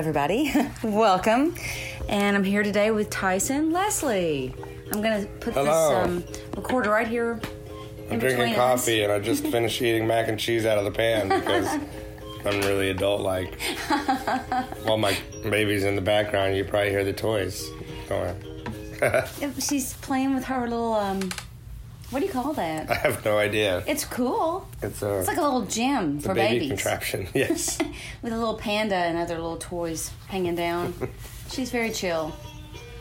Everybody. Welcome. And I'm here today with Tyson Leslie. I'm going to put Hello. this um, recorder right here. I'm drinking coffee and I just finished eating mac and cheese out of the pan because I'm really adult like. While my baby's in the background, you probably hear the toys going. She's playing with her little, um, what do you call that? I have no idea. It's cool. It's a, It's like a little gym it's for a baby babies. contraption. Yes. with a little panda and other little toys hanging down. She's very chill.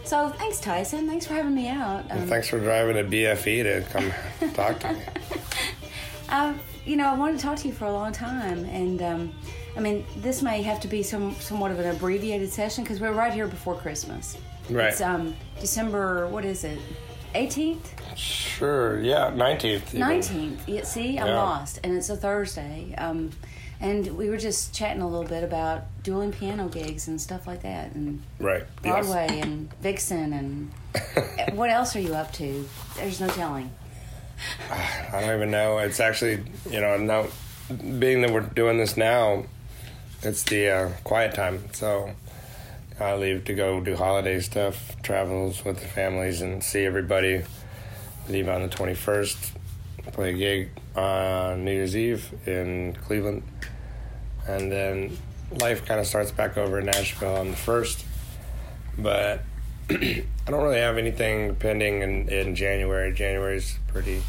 So thanks, Tyson. Thanks for having me out. Um, Thanks for driving a BFE to come talk to me. Uh, you know, I wanted to talk to you for a long time, and um, I mean, this may have to be some somewhat of an abbreviated session because we're right here before Christmas. Right. It's um, December. What is it? 18th, Sure. Yeah. 19th. even. 19th. Yeah, see, I'm Yeah. lost, and it's a Thursday. Um, and we were just chatting a little bit about dueling piano gigs and stuff like that, and Right. Yes. Broadway and Vixen, and what else are you up to? There's no telling. I don't even know. It's actually, you know, now being that we're doing this now, it's the uh, quiet time. So I leave to go do holiday stuff, travels with the families, and see everybody. Leave on the 21st, play a gig on New Year's Eve in Cleveland, and then life kind of starts back over in Nashville on the 1st. But I don't really have anything pending in, in January. January's pretty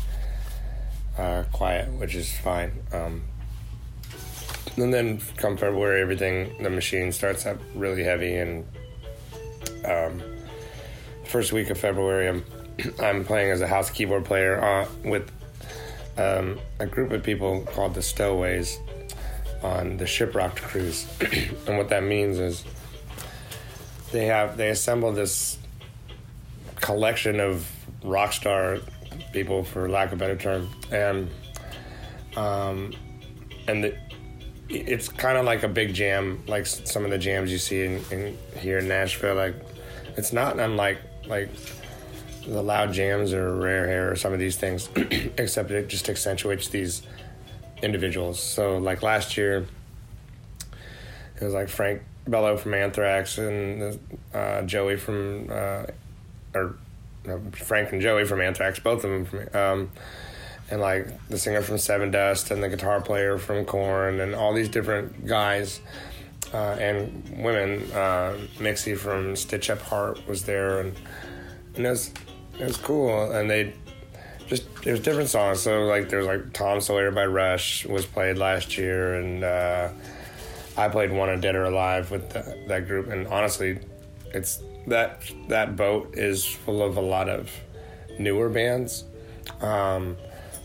uh, quiet, which is fine. Um, and then come February, everything the machine starts up really heavy, and um, first week of February, I'm I'm playing as a house keyboard player uh, with um, a group of people called the Stowaways on the Shiprocked cruise, and what that means is they have they assemble this collection of rock star people, for lack of a better term, and um, and the, it's kind of like a big jam, like some of the jams you see in, in here in Nashville. Like it's not unlike like the loud jams or rare hair or some of these things, except it just accentuates these individuals. So like last year, it was like Frank Bello from Anthrax and uh, Joey from uh, or no, Frank and Joey from Anthrax, both of them from um, and like the singer from Sevendust and the guitar player from Korn and all these different guys uh, and women. Uh, Mixi from Stitched Up Heart was there, and, and it was it was cool. And they just there's different songs. So like there's like Tom Sawyer by Rush was played last year, and uh, I played one of Dead or Alive with the, that group. And honestly, it's that that boat is full of a lot of newer bands. Um,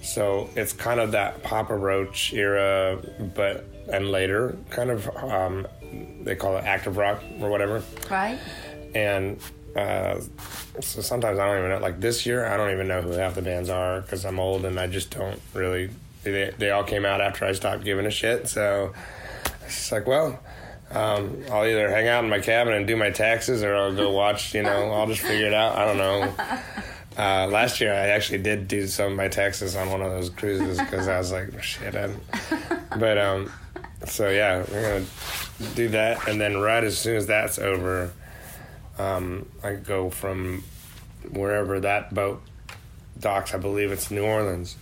so it's kind of that Papa Roach era, but and later kind of um, they call it active rock or whatever. Right? And uh, so sometimes I don't even know. Like this year, I don't even know who half the bands are because I'm old and I just don't really. They, they all came out after I stopped giving a shit. So it's like, well, um, I'll either hang out in my cabin and do my taxes, or I'll go watch. You know, I'll just figure it out. I don't know. Uh, last year, I actually did do some of my taxes on one of those cruises because I was like, shit. I, but um, so yeah, we're gonna do that, and then right as soon as that's over, um, I go from wherever that boat docks. I believe it's New Orleans,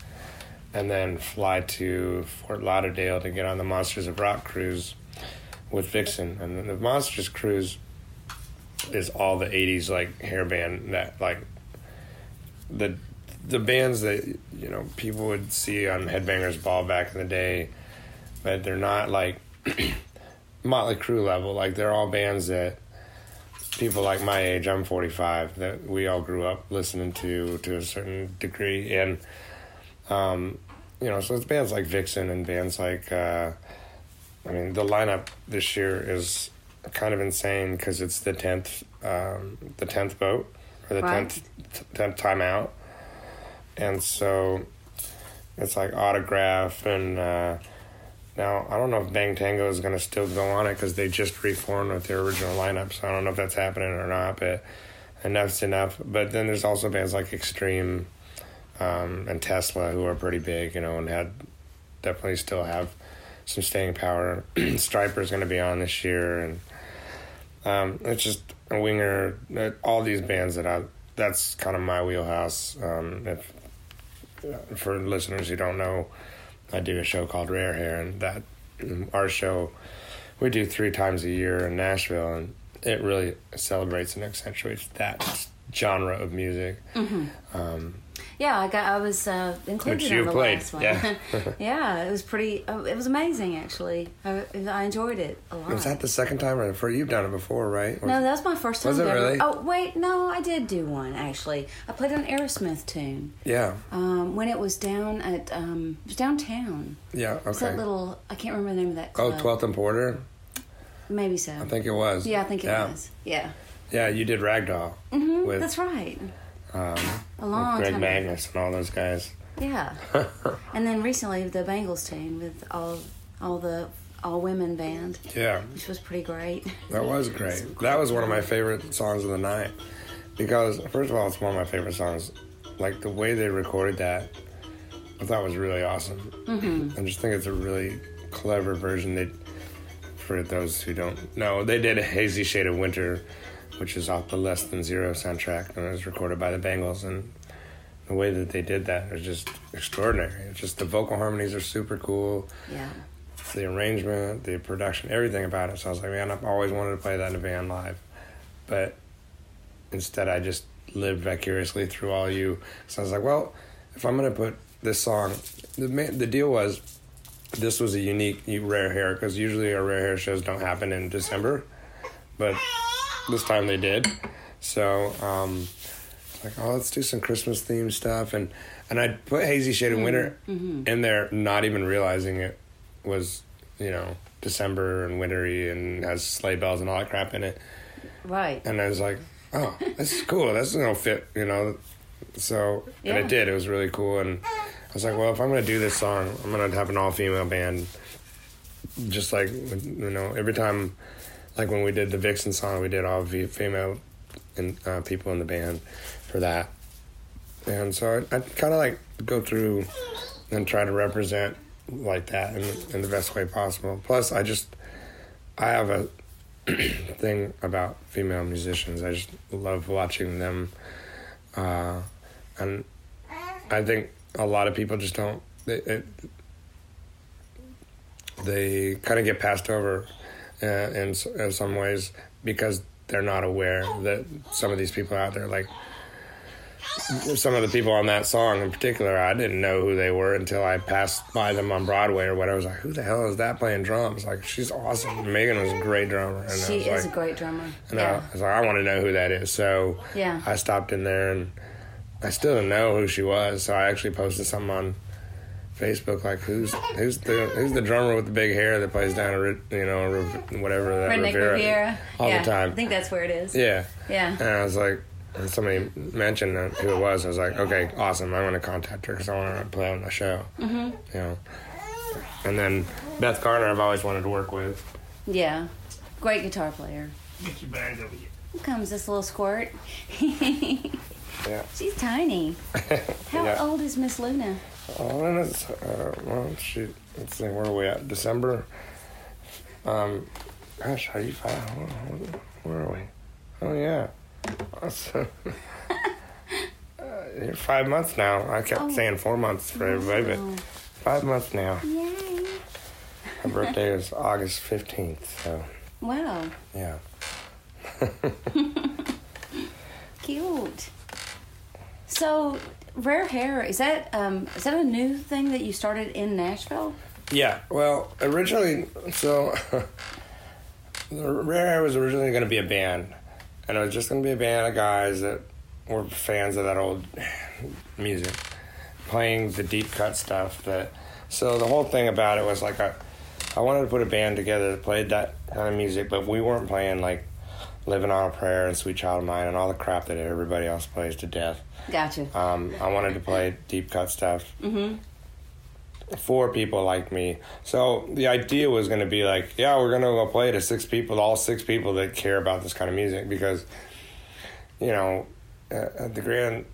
and then fly to Fort Lauderdale to get on the Monsters of Rock cruise with Vixen, and then the Monsters cruise is all the '80s like hair band that like the the bands that you know people would see on Headbangers Ball back in the day, but they're not like Motley Crue level. Like they're all bands that people like my age, I'm 45, that we all grew up listening to to a certain degree, and um, you know, so it's bands like Vixen and bands like. Uh, I mean, the lineup this year is kind of insane because it's the tenth, um, the tenth boat the tenth tenth time out, and so it's like autograph and uh, now I don't know if Bang Tango is going to still go on it because they just reformed with their original lineup, so I don't know if that's happening or not. But enough's enough. But then there's also bands like Extreme um, and Tesla who are pretty big, you know, and had definitely still have some staying power. Stryper's going to be on this year, and um, it's just winger. uh, All these bands that I that's kind of my wheelhouse. Um, if for listeners who don't know, I do a show called Rare Hair, and that our show we do three times a year in Nashville, and it really celebrates and accentuates that genre of music. Um, Yeah, I got. I was uh, included Which in you the played, last one. yeah. yeah, it was pretty. Uh, it was amazing, actually. I, I enjoyed it a lot. was that the second time, or for you've done it before, right? Or- no, that was my first time. Was it ever. really? Oh wait, no, I did do one actually. I played an Aerosmith tune yeah, um, when it was down at um, it was downtown. yeah, It's that okay. little. I can't remember the name of that Club. Oh, club. 12th and Porter. Maybe so. I think it was. yeah, I think it yeah. was. Yeah, Yeah, you did Ragdoll hmm with that's right. Um, A long with Greg time. Magnus and all those guys. Yeah, and then recently the Bangles team with all all the all women band, yeah, which was pretty great. that was great. That was one of my favorite songs of the night because first of all, it's one of my favorite songs. Like the way they recorded that, I thought was really awesome. Mm-hmm. I just think it's a really clever version. That for those who don't know, they did a hazy shade of winter, which is off the Less Than Zero soundtrack, and it was recorded by the Bangles. And the way that they did that was just extraordinary. It's just the vocal harmonies are super cool. Yeah. the arrangement, the production, everything about it. So I was like, man, I've always wanted to play that in a band live, but instead I just lived vicariously through all you. So I was like, well, if I'm gonna put this song, the the deal was, this was a unique rare hair because usually our rare hair shows don't happen in December, but this time they did. So um, like, oh, let's do some Christmas themed stuff, and and I put Hazy Shade of Winter in there, not even realizing it was, you know, December and wintry and has sleigh bells and all that crap in it. Right. And I was like, oh, this is cool. This is gonna fit, you know. So and it did. It was really cool. And I was like, well, if I'm gonna do this song, I'm gonna have an all female band. Just like you know, every time, like when we did the Vixen song, we did all fe- female and uh, people in the band for that. And so I, I kind of like go through and try to represent like that in, in the best way possible. Plus, I just I have a thing about female musicians. I just love watching them, uh, and I think a lot of people just don't. They, it, they kind of get passed over Uh, in in some ways because they're not aware that some of these people out there, like some of the people on that song in particular, I didn't know who they were until I passed by them on Broadway or whatever. I was like, "Who the hell is that playing drums?" Like, she's awesome. Megan was a great drummer. And She is like, a great drummer. and I was like, I want to know who that is. So Yeah. I stopped in there and I still didn't know who she was. So I actually posted something on Facebook like, who's who's the who's the drummer with the big hair that plays down a Ri- you know whatever that Redneck Riviera, Riviera. all yeah. the time. I think that's where it is. yeah. Yeah. And I was like, and somebody mentioned who it was. I was like, okay, awesome. I'm going to contact her because I want her to play on the show. Mm-hmm. You know. And then Beth Garner, I've always wanted to work with. Yeah. Great guitar player. Get your bag over here. Here comes this little squirt. Yeah. She's tiny. How Yeah. old is Miss Luna? Oh, and it's, uh, well, shoot. Let's see, where are we at? December? Um, gosh, are you five? Where, are we? Oh, yeah. Awesome. uh, you're five months now. I kept Oh. saying four months for everybody, but five months now. Yay. Her birthday is August 15th, so Wow. yeah. Cute. So, rare hair is that um is that a new thing that you started in Nashville? Yeah, well, originally, so Rare Hair was originally going to be a band, and it was just going to be a band of guys that were fans of that old music, playing the deep cut stuff. That so the whole thing about it was like I, I wanted to put a band together that played that kind of music, but we weren't playing like "Living on a Prayer" and "Sweet Child of Mine" and all the crap that everybody else plays to death. Gotcha. Um, I wanted to play deep cut stuff Mm-hmm. for people like me. So the idea was going to be like, yeah, we're going to go play to six people, all six people that care about this kind of music because, you know, uh, at the grand,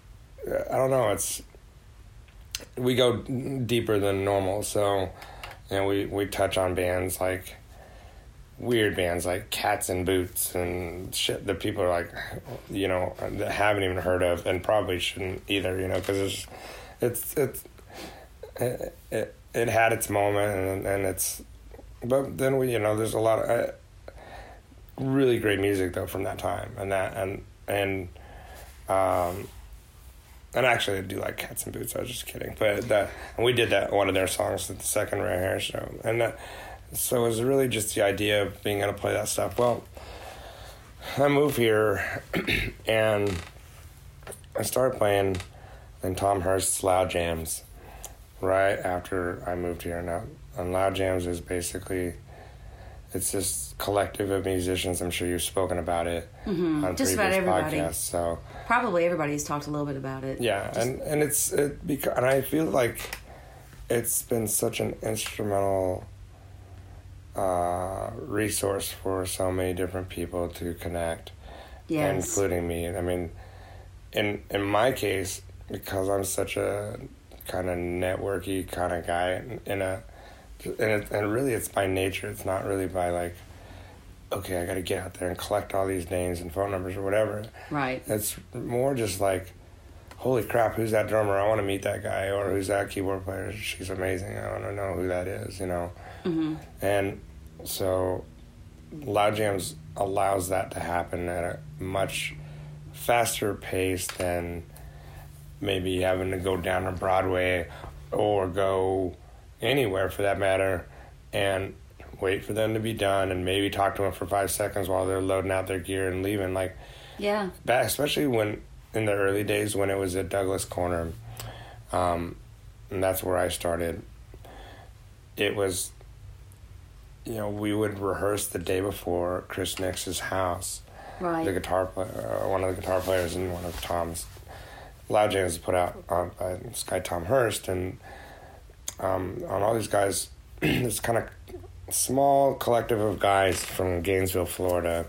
uh, I don't know, it's we go deeper than normal. So and we we touch on bands like weird bands like Cats and Boots and shit that people are like, you know, that haven't even heard of and probably shouldn't either, you know, because it's it's it's it, it, it had its moment and and it's but then we you know there's a lot of uh, really great music though from that time and that and and um and actually I do like Cats and Boots I was just kidding but that and we did that one of their songs at the second Rare Hair show and that so it was really just the idea of being able to play that stuff well I moved here and I started playing in Tom Hurst's Loud Jams right after I moved here. Now, and Loud Jams is basically it's this collective of musicians. I'm sure you've spoken about it Mhm. on Just about previous everybody. podcasts. So Probably everybody's talked a little bit about it. yeah, and and it's it because and I feel like it's been such an instrumental uh, resource for so many different people to connect Yes. including me. I mean, in in my case, because I'm such a kind of networky kind of guy, in- a and it, and really it's by nature. It's not really by like, okay, I got to get out there and collect all these names and phone numbers or whatever. Right. It's more just like, holy crap, who's that drummer? I want to meet that guy, or who's that keyboard player? She's amazing. I want to know who that is. You know. hmm And so Loud Jams allows that to happen at a much faster pace than maybe having to go down to Broadway or go anywhere for that matter and wait for them to be done and maybe talk to them for five seconds while they're loading out their gear and leaving. Like, Yeah. back, especially when in the early days when it was at Douglas Corner, um, and that's where I started. It was, you know, we would rehearse the day before Chris Nix's house. Right. The guitar player, uh, one of the guitar players, and one of Tom's loud jams put out on by this guy Tom Hurst, and um, on all these guys, this kind of small collective of guys from Gainesville, Florida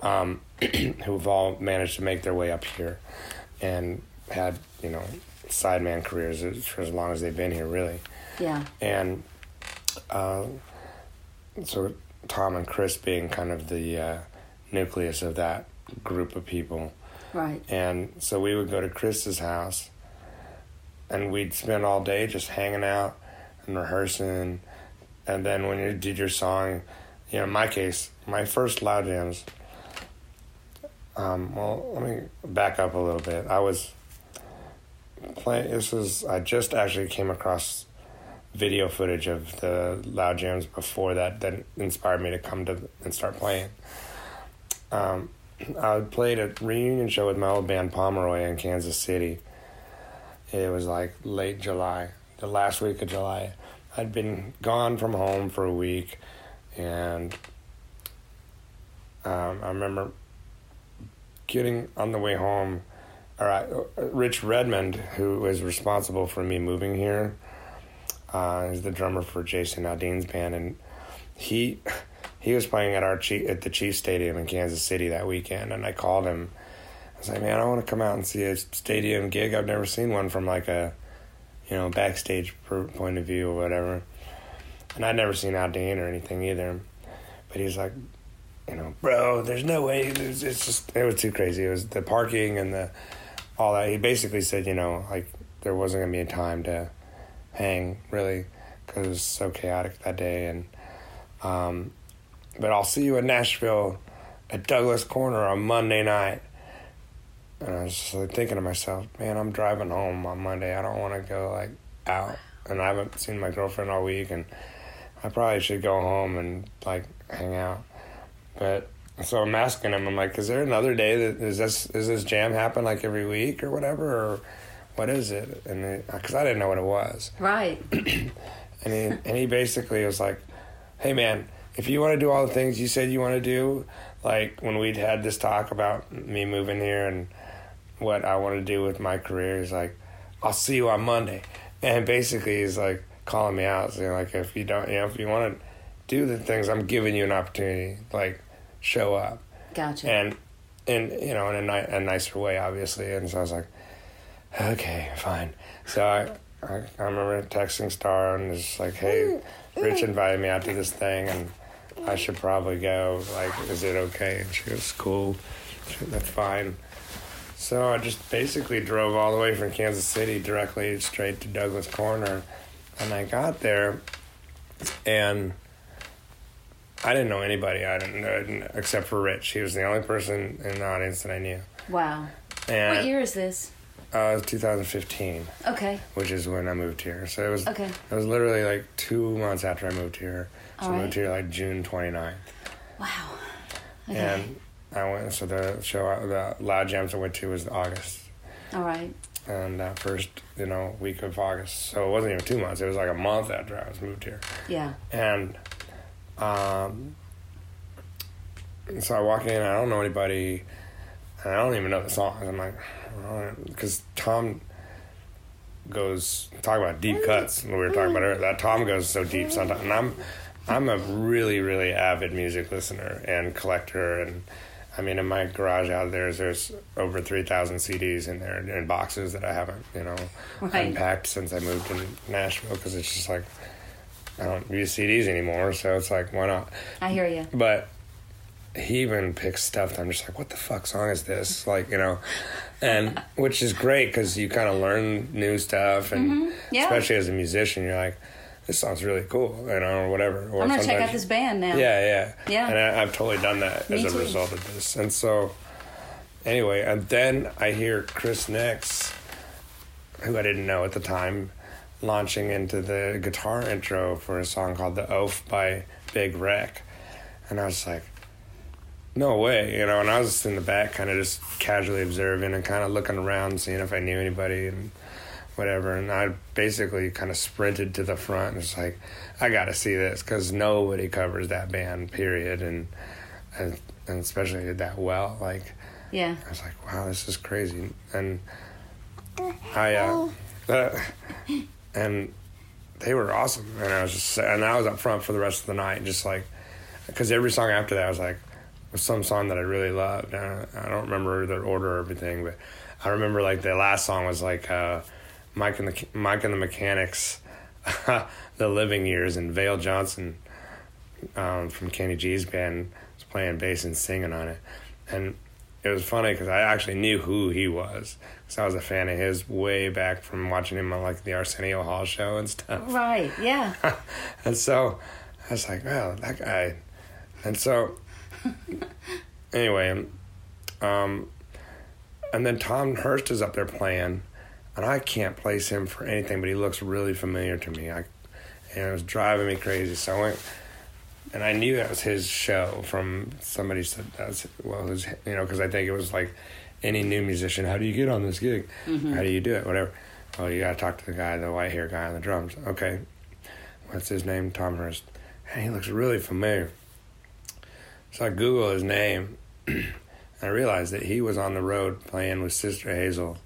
um, who've all managed to make their way up here and had you know sideman careers as- for as long as they've been here really Yeah. and uh, so tom and chris being kind of the uh, nucleus of that group of people. Right. and so we would go to chris's house and we'd spend all day just hanging out and rehearsing. And then when you did your song you know in my case my first loud jams um, well let me back up a little bit. I was playing this was i just actually came across video footage of the loud jams before that that inspired me to come to and start playing um, I played a reunion show with my old band Pomeroy in Kansas City. It was like late July, the last week of July. I'd been gone from home for a week, and um, I remember getting on the way home. All right, Rich Redmond, who was responsible for me moving here, uh, is the drummer for Jason Aldean's band, and he he was playing at our Chief, at the Chiefs Stadium in Kansas City that weekend, and I called him. I was like, "Man, I want to come out and see a stadium gig. I've never seen one from like a, you know, backstage point of view or whatever." And I'd never seen Aldean or anything either. But he was like, "You know, bro, there's no way. It's it's just it was too crazy. It was the parking and the all that." He basically said, you know, like there wasn't gonna be a time to hang really because it was so chaotic that day and. Um, but I'll see you in Nashville at Douglas Corner on Monday night. And I was just like thinking to myself, man, I'm driving home on Monday. I don't want to go like out, and I haven't seen my girlfriend all week, and I probably should go home and like hang out. But so I'm asking him, I'm like, is there another day that is this is this jam happen like every week or whatever, or what is it? And because uh, I didn't know what it was. Right. And he and he basically was like, "Hey man, if you want to do all the things you said you want to do, like when we'd had this talk about me moving here and what I want to do with my career, he's like, I'll see you on Monday." And basically, he's like calling me out, saying like, "If you don't, you know, if you want to do the things, I'm giving you an opportunity. Like, show up." Gotcha. and in you know in a, ni- a nicer way obviously and so i was like okay fine so i i, I remember texting star and just like hey Rich invited me out to this thing, and I should probably go. Like, is it okay? And she goes, cool. That's fine. So I just basically drove all the way from Kansas City directly straight to Douglas Corner. And I got there, and I didn't know anybody. I didn't know except for Rich. He was the only person in the audience that I knew. Wow. And What year is this? Uh, it was 2015, Okay. which is when I moved here. So it was Okay. it was literally like two months after I moved here. So I moved here like June 29th. Wow. Okay. And I went, so the show, the Loud Jams I went to was August. All right. And that first, you know, week of August. So it wasn't even two months. It was like a month after I was moved here. Yeah. And um, so I walk in, I don't know anybody, and I don't even know the songs. I'm like, because Tom goes talk about deep cuts. when We were talking about earlier. That Tom goes so deep sometimes, and I'm I'm a really really avid music listener and collector, and I mean in my garage out there, there's over three thousand CDs in there in boxes that I haven't you know Right. unpacked since I moved to Nashville because it's just like I don't use CDs anymore, so it's like why not? I hear you. But he even picks stuff that I'm just like, what the fuck song is this? Like, you know, and which is great because you kind of learn new stuff, and Mm-hmm. Yeah. especially as a musician, you're like, this song's really cool, you know, or whatever. Or I'm gonna check out this band now. Yeah, yeah, Yeah. And I, I've totally done that Me as a too. result of this, and so anyway, and then I hear Chris Nix, who I didn't know at the time, launching into the guitar intro for a song called "The Oaf" by Big Wreck, and I was like, "No way!" You know. And I was just in the back, kind of just casually observing and kind of looking around, seeing if I knew anybody and whatever. And I basically kind of sprinted to the front and was like, "I got to see this because nobody covers that band, period." And and, and especially that well, like. Yeah. I was like, wow, this is crazy. And I, uh, uh, and they were awesome. And I was just, and I was up front for the rest of the night, just like, because every song after that I was like, was some song that I really loved. I, I don't remember the order or everything, but I remember like the last song was like, uh, Mike and the Mike and the Mechanics, the Living Years, and Vail Johnson um, from Kenny G's band was playing bass and singing on it, and it was funny because I actually knew who he was because I was a fan of his way back from watching him on like the Arsenio Hall show and stuff. Right. Yeah. and so I was like, wow, that guy. And so anyway, um, and then Tom Hurst is up there playing, and I can't place him for anything, but he looks really familiar to me. I, and it was driving me crazy. So I went, and I knew that was his show from somebody said that's well, was you know because I think it was like any new musician. How do you get on this gig? How do you do it? Whatever. Oh, you gotta talk to the guy, the white hair guy on the drums. Okay, what's his name? Tom Hurst. And he looks really familiar. So I Google his name. and I realized that he was on the road playing with Sister Hazel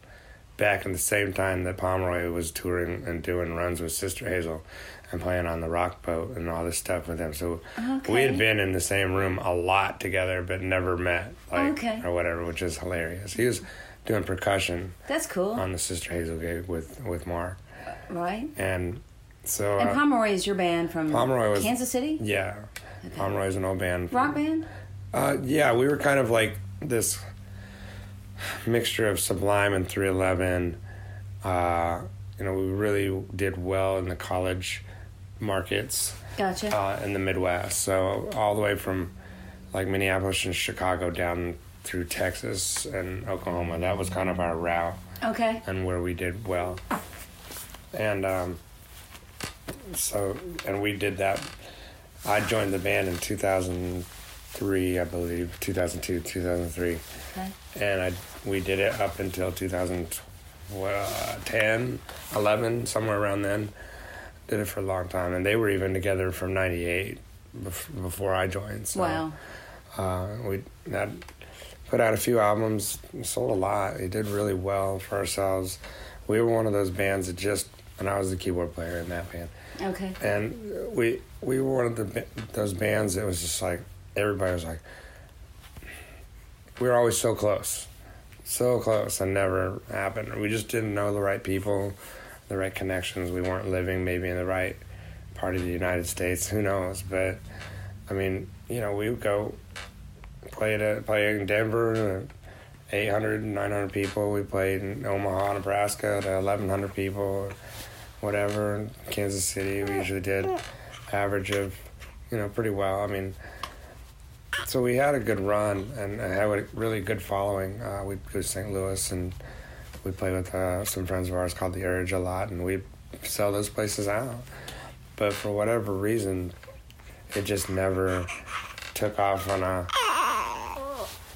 back in the same time that Pomeroy was touring and doing runs with Sister Hazel and playing on the rock boat and all this stuff with him. So we had been in the same room a lot together but never met like Okay. or whatever, which is hilarious. He was doing percussion That's cool. on the Sister Hazel gig with with Mark. right. And so And uh, Pomeroy is your band from Pomeroy was- Kansas City? yeah. Pomeroy's an old band. Rock band? Uh, yeah, we were kind of like this mixture of Sublime and 311. Uh, you know, we really did well in the college markets Gotcha. uh, in the Midwest. So all the way from like Minneapolis and Chicago down through Texas and Oklahoma. That was kind of our route okay. and where we did well. And um, so, and we did that. I joined the band in 2003, I believe, 2002, 2003. Okay. And I we did it up until 2010, 11, somewhere around then. Did it for a long time. And they were even together from 98 before I joined. So, Wow. uh, we that put out a few albums, sold a lot. We did really well for ourselves. We were one of those bands that just, and I was the keyboard player in that band, Okay. and we we were one of the those bands that was just like everybody was like, we were always so close, so close, and never happened. We just didn't know the right people, the right connections. We weren't living maybe in the right part of the United States. Who knows? But I mean, you know, we would go play at play in Denver. 800, 900 people. We played in Omaha, Nebraska to 1,100 people, whatever. In Kansas City, we usually did average of, you know, pretty well. I mean, so we had a good run and I had a really good following. Uh, we'd go to St. Louis and we'd play with uh, some friends of ours called The Urge a lot, and we'd sell those places out. But for whatever reason, it just never took off on a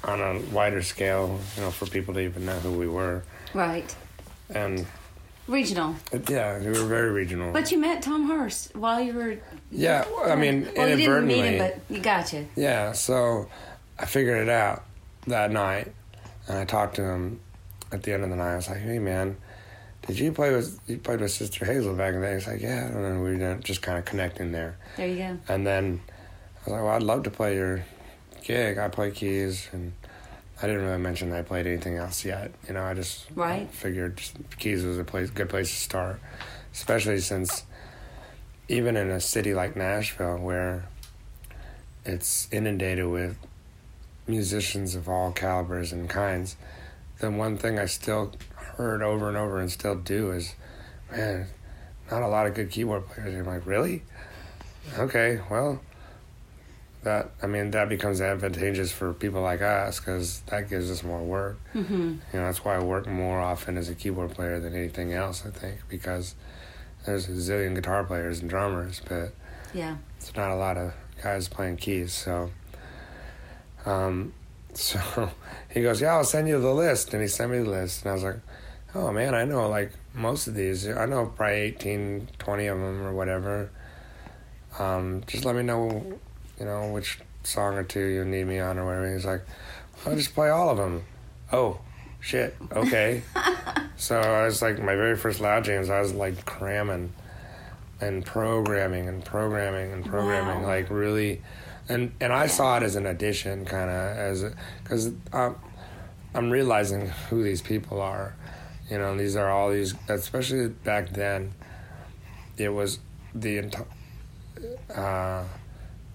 on a wider scale, you know, for people to even know who we were. Right. And Regional. Uh, yeah, we were very regional. But you met Tom Hurst while you were. yeah, I mean, well, you didn't meet him, but you gotcha. Yeah, so I figured it out that night, and I talked to him at the end of the night. I was like, "Hey, man, did you play with you played with Sister Hazel back in the day?" He's like, "Yeah," and then we were just kind of connecting there. There you go. And then I was like, "Well, I'd love to play your gig. I play keys, and I didn't really mention that I played anything else yet. You know, I just Right. figured keys was a place, good place to start, especially since even in a city like Nashville, where it's inundated with musicians of all calibers and kinds, the one thing I still heard over and over and still do is, man, not a lot of good keyboard players. I'm like, really? Okay, well, that I mean that becomes advantageous for people like us because that gives us more work. Mm-hmm. You know, that's why I work more often as a keyboard player than anything else. I think because there's a zillion guitar players and drummers, but Yeah. it's not a lot of guys playing keys. So, um, so he goes, "Yeah, I'll send you the list," and he sent me the list, and I was like, "Oh man, I know like most of these. I know probably 18, 20 of them or whatever. Um, just let me know, you know, which song or two you need me on or whatever." He's like, "I'll just play all of them." Oh, shit. Okay. so I was like, my very first loud jams, I was like cramming and programming and programming and programming, Wow. like really, and and I saw it as an addition, kind of as because I'm I'm realizing who these people are, you know. These are all these, especially back then. It was the entire. Uh,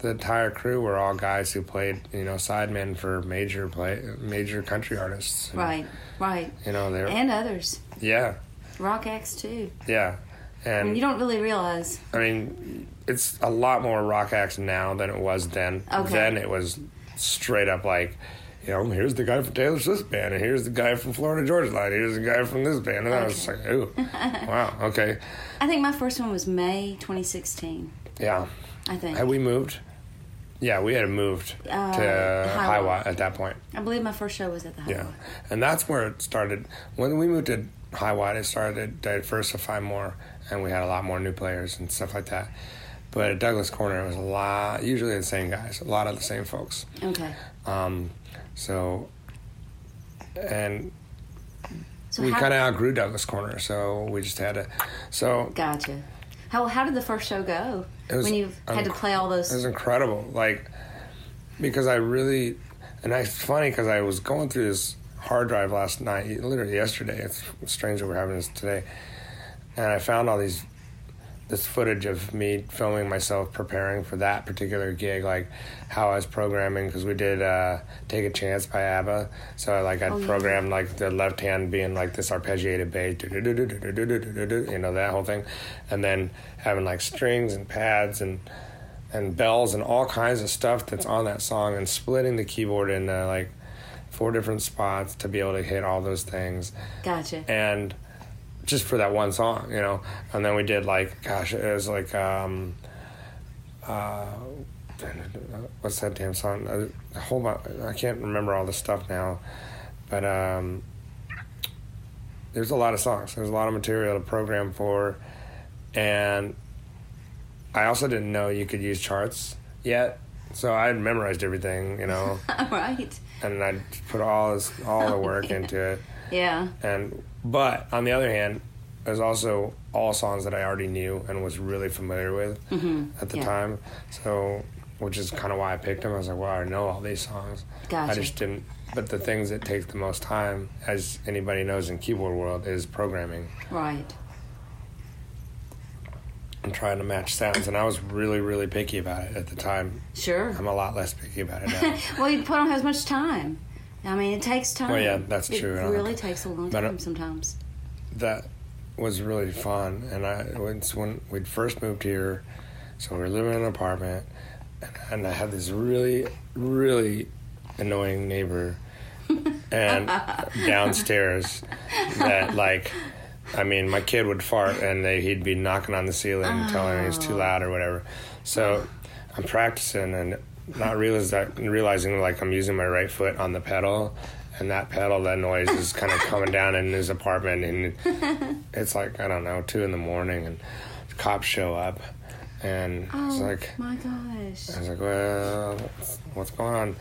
the entire crew were all guys who played, you know, sidemen for major play, major country artists. And, Right. Right. You know, they're And others. yeah, Rock acts too. yeah, I and mean, you don't really realize. I mean, it's a lot more rock acts now than it was then. Okay. Then it was straight up like, you know, here's the guy from Taylor Swift's band, and here's the guy from Florida Georgia Line, here's the guy from this band, and I was like, ooh, wow, okay, I think my first one was May 2016. yeah. I think. Had we moved? Yeah, we had moved Uh, to. High Watt at that point. I believe my first show was at the Yeah, and that's where it started. When we moved to High Watt, it started to diversify more, and we had a lot more new players and stuff like that. But at Douglas Corner, it was a lot, usually the same guys, a lot of the same folks. Okay. Um, so, and So we kind of outgrew Douglas Corner, so we just had to. So Gotcha. How how did the first show go? It was when you had to play all those. It was incredible. Like, because I really, and it's funny because I was going through this hard drive last night, literally yesterday. It's strange that we're having this today. And I found all these, this footage of me filming myself preparing for that particular gig, like how I was programming, because we did uh, "Take a Chance" by ABBA. So like I oh, programmed yeah. like the left hand being like this arpeggiated bass, you know that whole thing, and then having like strings and pads and and bells and all kinds of stuff that's on that song, and splitting the keyboard into like four different spots to be able to hit all those things. Gotcha. And just for that one song you know and then we did like gosh it was like um uh what's that damn song uh, hold on i can't remember all the stuff now but um there's a lot of songs there's a lot of material to program for and i also didn't know you could use charts yet so i had memorized everything you know right. and i put all this all the work yeah. into it Yeah. and but on the other hand, there's also all songs that I already knew and was really familiar with mm-hmm. at the Yeah. time. So, which is kind of why I picked them. I was like, well, I know all these songs. I just didn't. But the things that take the most time, as anybody knows in keyboard world, is programming. Right. and trying to match sounds. And I was really, really picky about it at the time. Sure. I'm a lot less picky about it now. well, you don't have as much time. I mean, it takes time. Well, yeah, that's it true. It really takes a long But, uh, time sometimes. that was really fun. And I it's when we'd first moved here, so we were living in an apartment, and, and I had this really, really annoying neighbor, and downstairs that like. I mean, my kid would fart and they, he'd be knocking on the ceiling, telling me it's too loud or whatever. So I'm practicing and not realize that, realizing like I'm using my right foot on the pedal, and that pedal, that noise is kind of coming down in his apartment, and it's like I don't know, two in the morning, and the cops show up, and it's Oh like my gosh. I was like, well, what's, what's going on?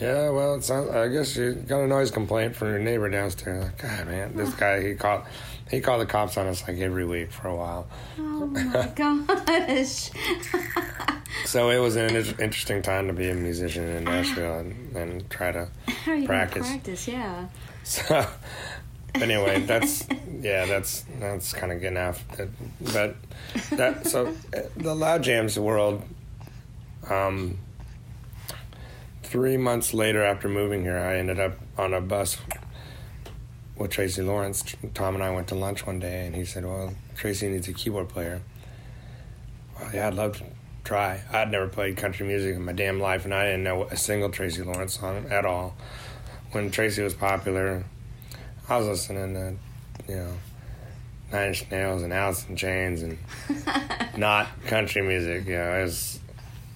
Yeah, well, it sounds, I guess you got a noise complaint from your neighbor downstairs. Like, God, man, this guy he called he called the cops on us like every week for a while. Oh my gosh. So it was an interesting time to be a musician in Nashville and, and try to How are you gonna practice. practice? Yeah. So anyway, that's yeah, that's that's kind of getting off. But that so the loud jams world. Um, three months later, after moving here, I ended up on a bus with Tracy Lawrence. Tom and I went to lunch one day, and he said, "Well, Tracy needs a keyboard player." Well, yeah, I'd love to try. I'd never played country music in my damn life, and I didn't know a single Tracy Lawrence song at all. When Tracy was popular, I was listening to, you know, Nine Inch Nails and Alice in Chains and not country music. You know, it was,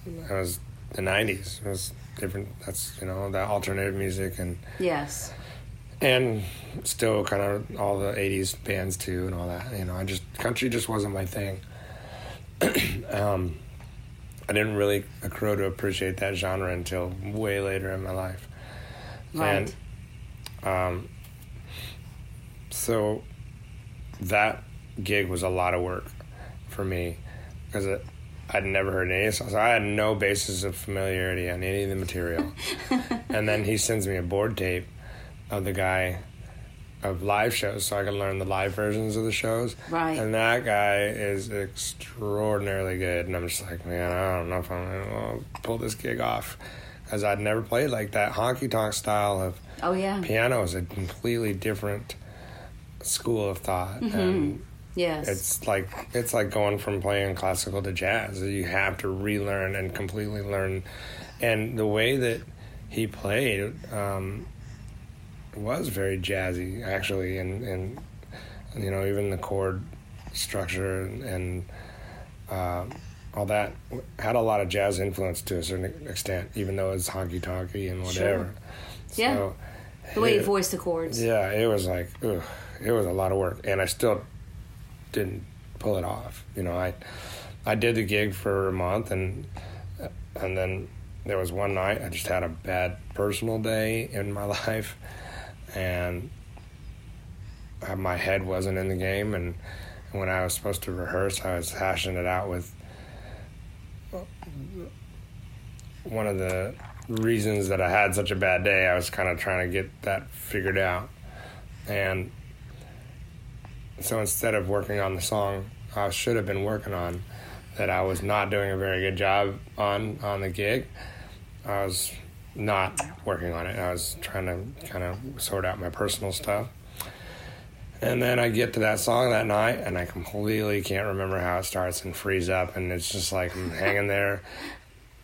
it was the '90s. It was different. That's you know the alternative music and Yes. And still kind of all the 80s bands too and all that you know i just country just wasn't my thing um, i didn't really accrue to appreciate that genre until way later in my life Right. and um, so that gig was a lot of work for me because it, I'd never heard any songs. I had no basis of familiarity on any of the material. and then he sends me a board tape of the guy of live shows so I can learn the live versions of the shows. Right. And that guy is extraordinarily good. And I'm just like, man, I don't know if I'm going to pull this gig off. Because I'd never played like that honky tonk style of Oh yeah. piano is a completely different school of thought. And Yes. it's like it's like going from playing classical to jazz. You have to relearn and completely learn. And the way that he played um, was very jazzy, actually, and and you know even the chord structure and, and uh, all that had a lot of jazz influence to a certain extent, even though it's honky tonky and whatever. Yeah. So, the way you it- voice the chords. yeah, it was like, ugh, it was a lot of work, and I still didn't pull it off. You know, I I did the gig for a month, and and then there was one night I just had a bad personal day in my life, and uh, my head wasn't in the game, and when I was supposed to rehearse, I was hashing it out with one of the reasons that I had such a bad day. I was kind of trying to get that figured out, and so instead of working on the song I should have been working on, that I was not doing a very good job on on the gig, I was not working on it. I was trying to kind of sort out my personal stuff. And then I get to that song that night, and I completely can't remember how it starts and freeze up, and it's just like I'm hanging there,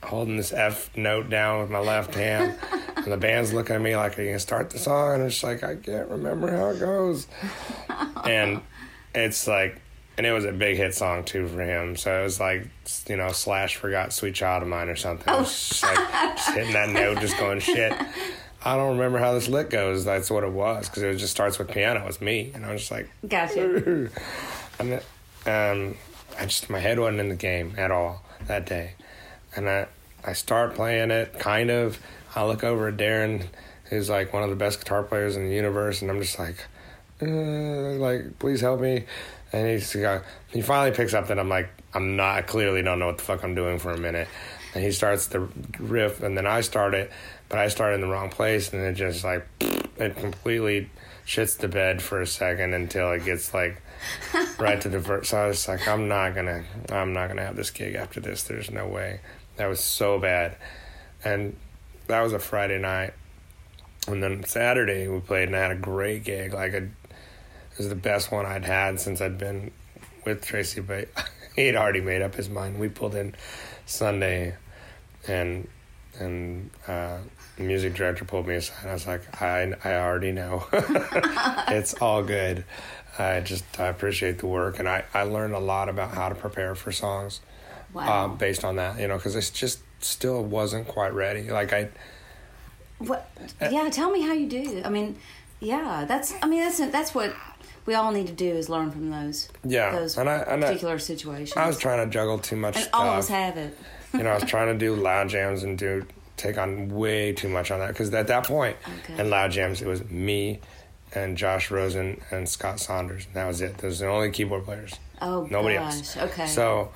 holding this F note down with my left hand, and the band's looking at me like, "Are you gonna start the song?" And it's like I can't remember how it goes, and it's like, and it was a big hit song too for him, so it was like, you know, Slash forgot "Sweet Child of Mine" or something. Was just like just hitting that note, just going shit. I don't remember how this lick goes. That's what it was because it just starts with piano. It's me, and I was just like, Gotcha. and um, I just my head wasn't in the game at all that day, and I I start playing it kind of. I look over at Darren, who's like one of the best guitar players in the universe, and I'm just like, uh, like please help me. And he's he finally picks up that I'm like I'm not I clearly don't know what the fuck I'm doing for a minute, and he starts the riff, and then I start it, but I start in the wrong place, and it just like it completely shits the bed for a second until it gets like right to the verse. So I was like, I'm not gonna, I'm not gonna have this gig after this. There's no way. That was so bad, and that was a Friday night. And then Saturday we played, and I had a great gig. Like a, it was the best one I'd had since I'd been with Tracy. But he'd already made up his mind. We pulled in Sunday, and and uh, the music director pulled me aside. I was like, I I already know. it's all good. I just I appreciate the work, and I I learned a lot about how to prepare for songs. Wow. Um, based on that, you know, because it's just still wasn't quite ready. Like I, What? Yeah, tell me how you do. I mean, yeah, that's. I mean, that's that's what we all need to do is learn from those. Yeah, those and I- and I- particular situations. I was trying to juggle too much and stuff. all of us have it. you know, I was trying to do loud jams and do take on way too much on that because at that point Okay. in loud jams it was me and Josh Rosen and Scott Saunders. And that was it. Those are the only keyboard players. Oh Nobody gosh. else. Okay. So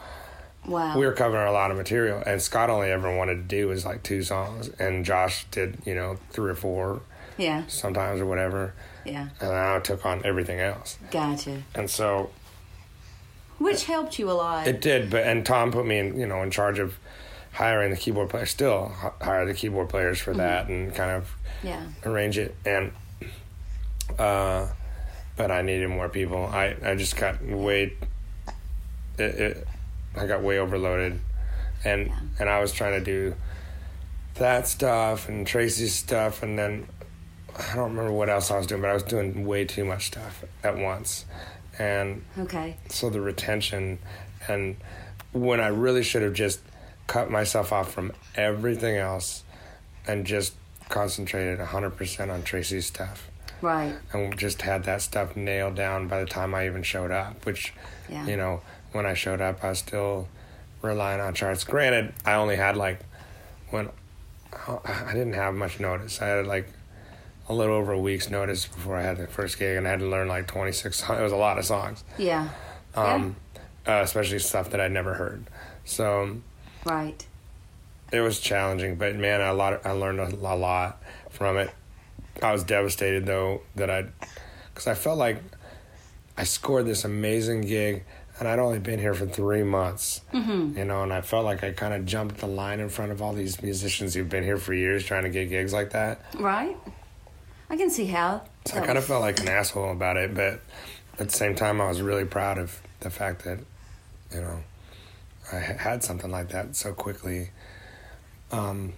wow. we were covering a lot of material, and Scott only ever wanted to do was like two songs, and Josh did you know three or four yeah. sometimes or whatever, Yeah. and I took on everything else. Gotcha. And so Which helped you a lot. It did, but and Tom put me in, you know, in charge of hiring the keyboard players. Still hire the keyboard players for that and kind of yeah. arrange it. And uh, but I needed more people. I I just got way. It, it I got way overloaded, and Yeah. and I was trying to do that stuff and Tracy's stuff, and then I don't remember what else I was doing, but I was doing way too much stuff at once, and Okay. so the retention and when I really should have just cut myself off from everything else and just concentrated 100% on Tracy's stuff Right. and just had that stuff nailed down by the time I even showed up which Yeah. you know when I showed up I was still relying on charts granted I only had like when I didn't have much notice I had like a little over a week's notice before I had the first gig and I had to learn like 26 songs it was a lot of songs Yeah. um, uh, especially stuff that I'd never heard. So Right. it was challenging, but man, a lot. I learned a, a lot from it. I was devastated though that I, because I felt like I scored this amazing gig, and I'd only been here for three months. Mm-hmm. You know, and I felt like I kind of jumped the line in front of all these musicians who've been here for years trying to get gigs like that. Right. I can see how. So I kind of felt like an asshole about it, but at the same time, I was really proud of the fact that, you know, I had something like that so quickly. Um,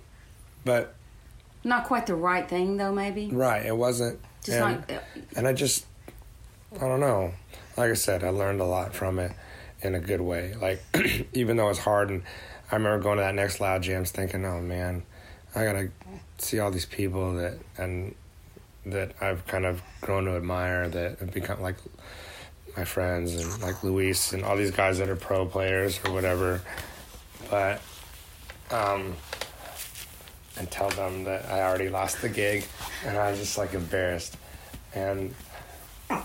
but not quite the right thing though. Maybe. right, it wasn't. Just and, not. uh, and I just, I don't know. Like I said, I learned a lot from it in a good way. Like, even though it's hard, and I remember going to that next loud jams thinking, oh man, I gotta see all these people that and that I've kind of grown to admire that have become like my friends and like Luis and all these guys that are pro players or whatever. But um and tell them that I already lost the gig and I was just like embarrassed. And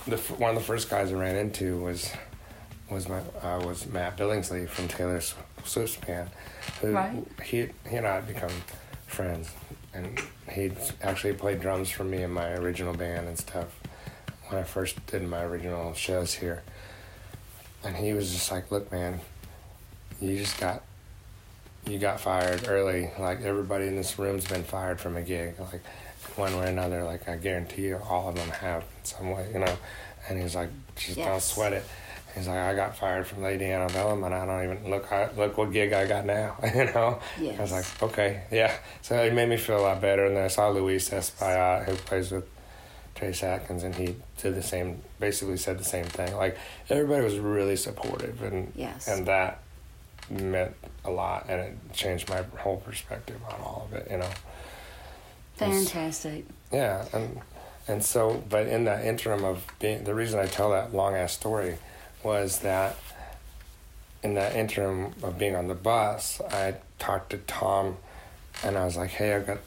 the one of the first guys I ran into was was my uh, was Matt Billingsley from Taylor Sw- Swift's band. Who, Right. He he and I had become friends, and he actually played drums for me in my original band and stuff when I first did my original shows here. And he was just like, "Look, man, you just got you got fired early. Like everybody in this room's been fired from a gig, like one way or another. Like I guarantee you, all of them have in some way, you know." And he's like, "Just don't sweat it." He's like, "I got fired from Lady Antebellum, and I don't even look. I, look what gig I got now." you know. I was like, "Okay, yeah." So it made me feel a lot better. And then I saw Luis Espaillat, who plays with Trace Atkins, and he did the same. Basically, said the same thing. Like everybody was really supportive, and Yes. and that meant a lot, and it changed my whole perspective on all of it. You know. Fantastic. Yeah, and and so, but in that interim of being, the reason I tell that long ass story was that in that interim of being on the bus, I talked to Tom, and I was like, "Hey, I've got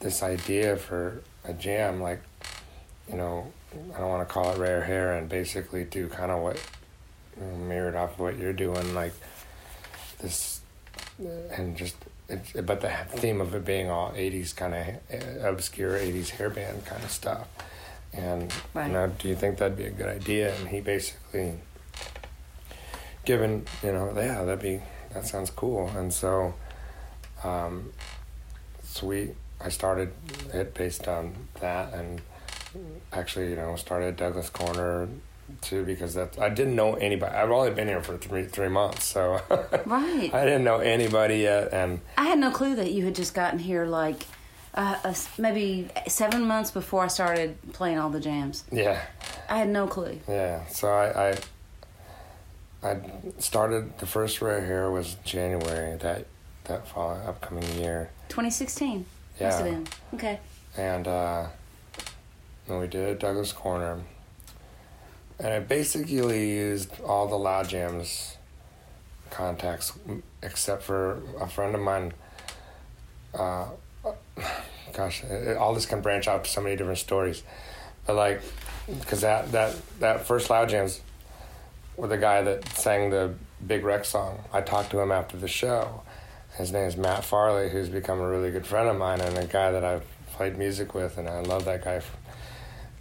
this idea for a jam. Like, you know, I don't want to call it rare hair, and basically do kind of what mirrored off of what you're doing, like this, and just it, but the theme of it being all 80s kind of obscure 80s hairband kind of stuff. And Right. you know, do you think that'd be a good idea? And he basically, given you know, yeah, that'd be that sounds cool. And so, um, so we I started it based on that, and actually, you know, started Douglas Corner too because that I didn't know anybody. I've only been here for three three months, so Right. I didn't know anybody yet, and I had no clue that you had just gotten here like uh, uh, maybe seven months before I started playing all the jams. yeah, I had no clue. yeah. So I I, I started the first rare hair was January that that fall upcoming year, 2016. Yeah. Must have been. Okay. and uh, and we did it Douglas Corner, and I basically used all the loud jams contacts except for a friend of mine. Uh, gosh, it, all this can branch out to so many different stories, but like, because that that that first loud jams with the guy that sang the Big Wreck song. I talked to him after the show. His name is Matt Farley, who's become a really good friend of mine and a guy that I've played music with, and I love that guy.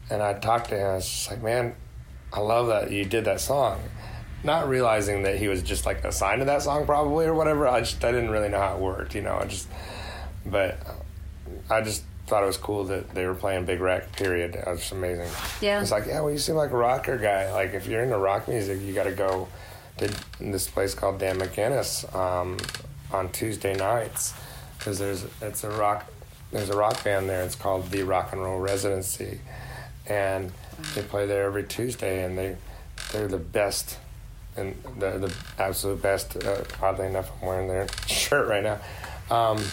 And I talked to him. I was just like, man, I love that you did that song. Not realizing that he was just like assigned to that song, probably or whatever. I just I didn't really know how it worked, you know. I just, but I just thought it was cool that they were playing Big Wreck. Period. That was amazing. Yeah. It's like, yeah, well, you seem like a rocker guy. Like, if you're into rock music, you got to go to this place called Dan McGuinness um, on Tuesday nights because there's it's a rock there's a rock band there. It's called the Rock and Roll Residency, and they play there every Tuesday, and they they're the best. And the the absolute best. Uh, oddly enough, I'm wearing their shirt right now. Um,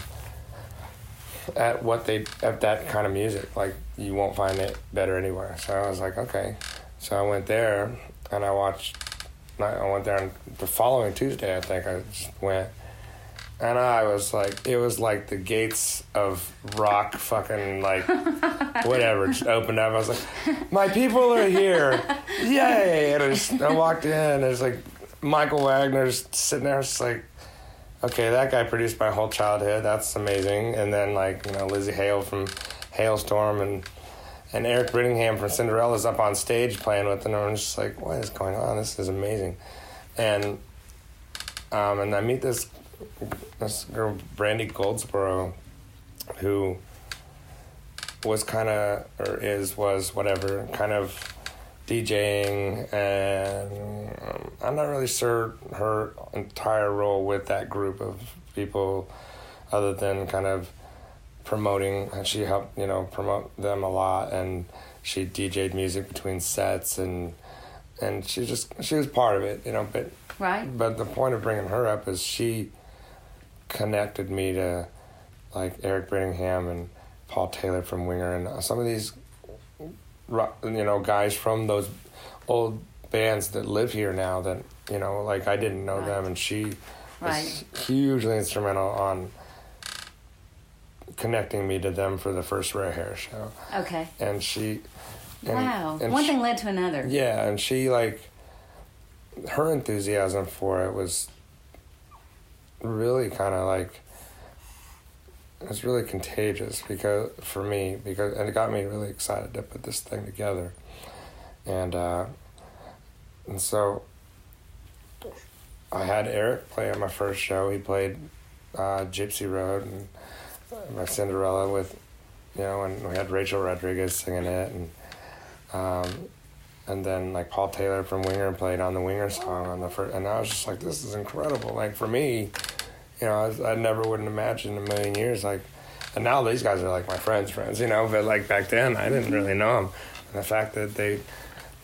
at what they at that kind of music. Like you won't find it better anywhere. So I was like, okay. So I went there and I watched. I went there on the following Tuesday. I think I just went, and I was like, it was like the gates of rock, fucking like whatever, just opened up. I was like, my people are here, yay! And I, just, I walked in. and There's like Michael Wagener's sitting there. It's like okay, that guy produced my whole childhood. That's amazing. And then like you know Lzzy Hale from Halestorm and and Eric Brittingham from Cinderella's up on stage playing with them. And I'm just like, what is going on? This is amazing. And um, and I meet this this girl Brandy Goldsboro, who was kind of or is was whatever kind of DJing, and um, I'm not really sure her entire role with that group of people, other than kind of promoting. And she helped, you know, promote them a lot, and she DJ'd music between sets, and and she just she was part of it, you know. But Right. but the point of bringing her up is she connected me to like Eric Brittingham and Paul Taylor from Winger and some of these you know guys from those old bands that live here now that you know like I didn't know Right. them and she Right. was hugely instrumental on connecting me to them for the first Rare Hair show Okay. and she and, wow. and One she- thing led to another. yeah, and she like her enthusiasm for it was really kind of like it was really contagious because for me because and it got me really excited to put this thing together and uh and so I had Eric play at my first show. He played uh, Gypsy Road and my Cinderella with, you know, and we had Rachel Rodriguez singing it, and um, and then like Paul Taylor from Winger played on the Winger song on the first, and I was just like, this is incredible. Like for me, you know, I, was, I never wouldn't imagine in a million years like, and now these guys are like my friends' friends, you know. But like back then, I didn't really know them, and the fact that they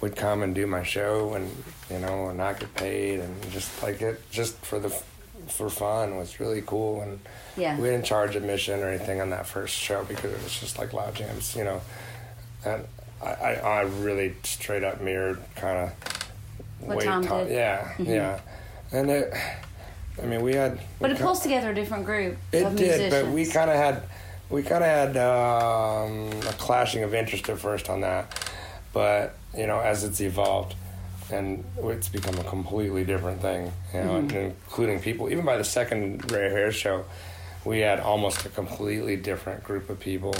would come and do my show and you know and not get paid and just like it just for the for fun was really cool and Yeah. we didn't charge admission or anything on that first show because it was just like loud jams you know and I, I, I really straight up mirrored kind of What Tom did. Mm-hmm. yeah yeah and it I mean we had But we it pulls together a different group it of did, musicians. but we kind of had we kind of had um, a clashing of interest at first on that, but you know as it's evolved, and it's become a completely different thing. You know, Mm-hmm. including people. Even by the second Rare Hair show, we had almost a completely different group of people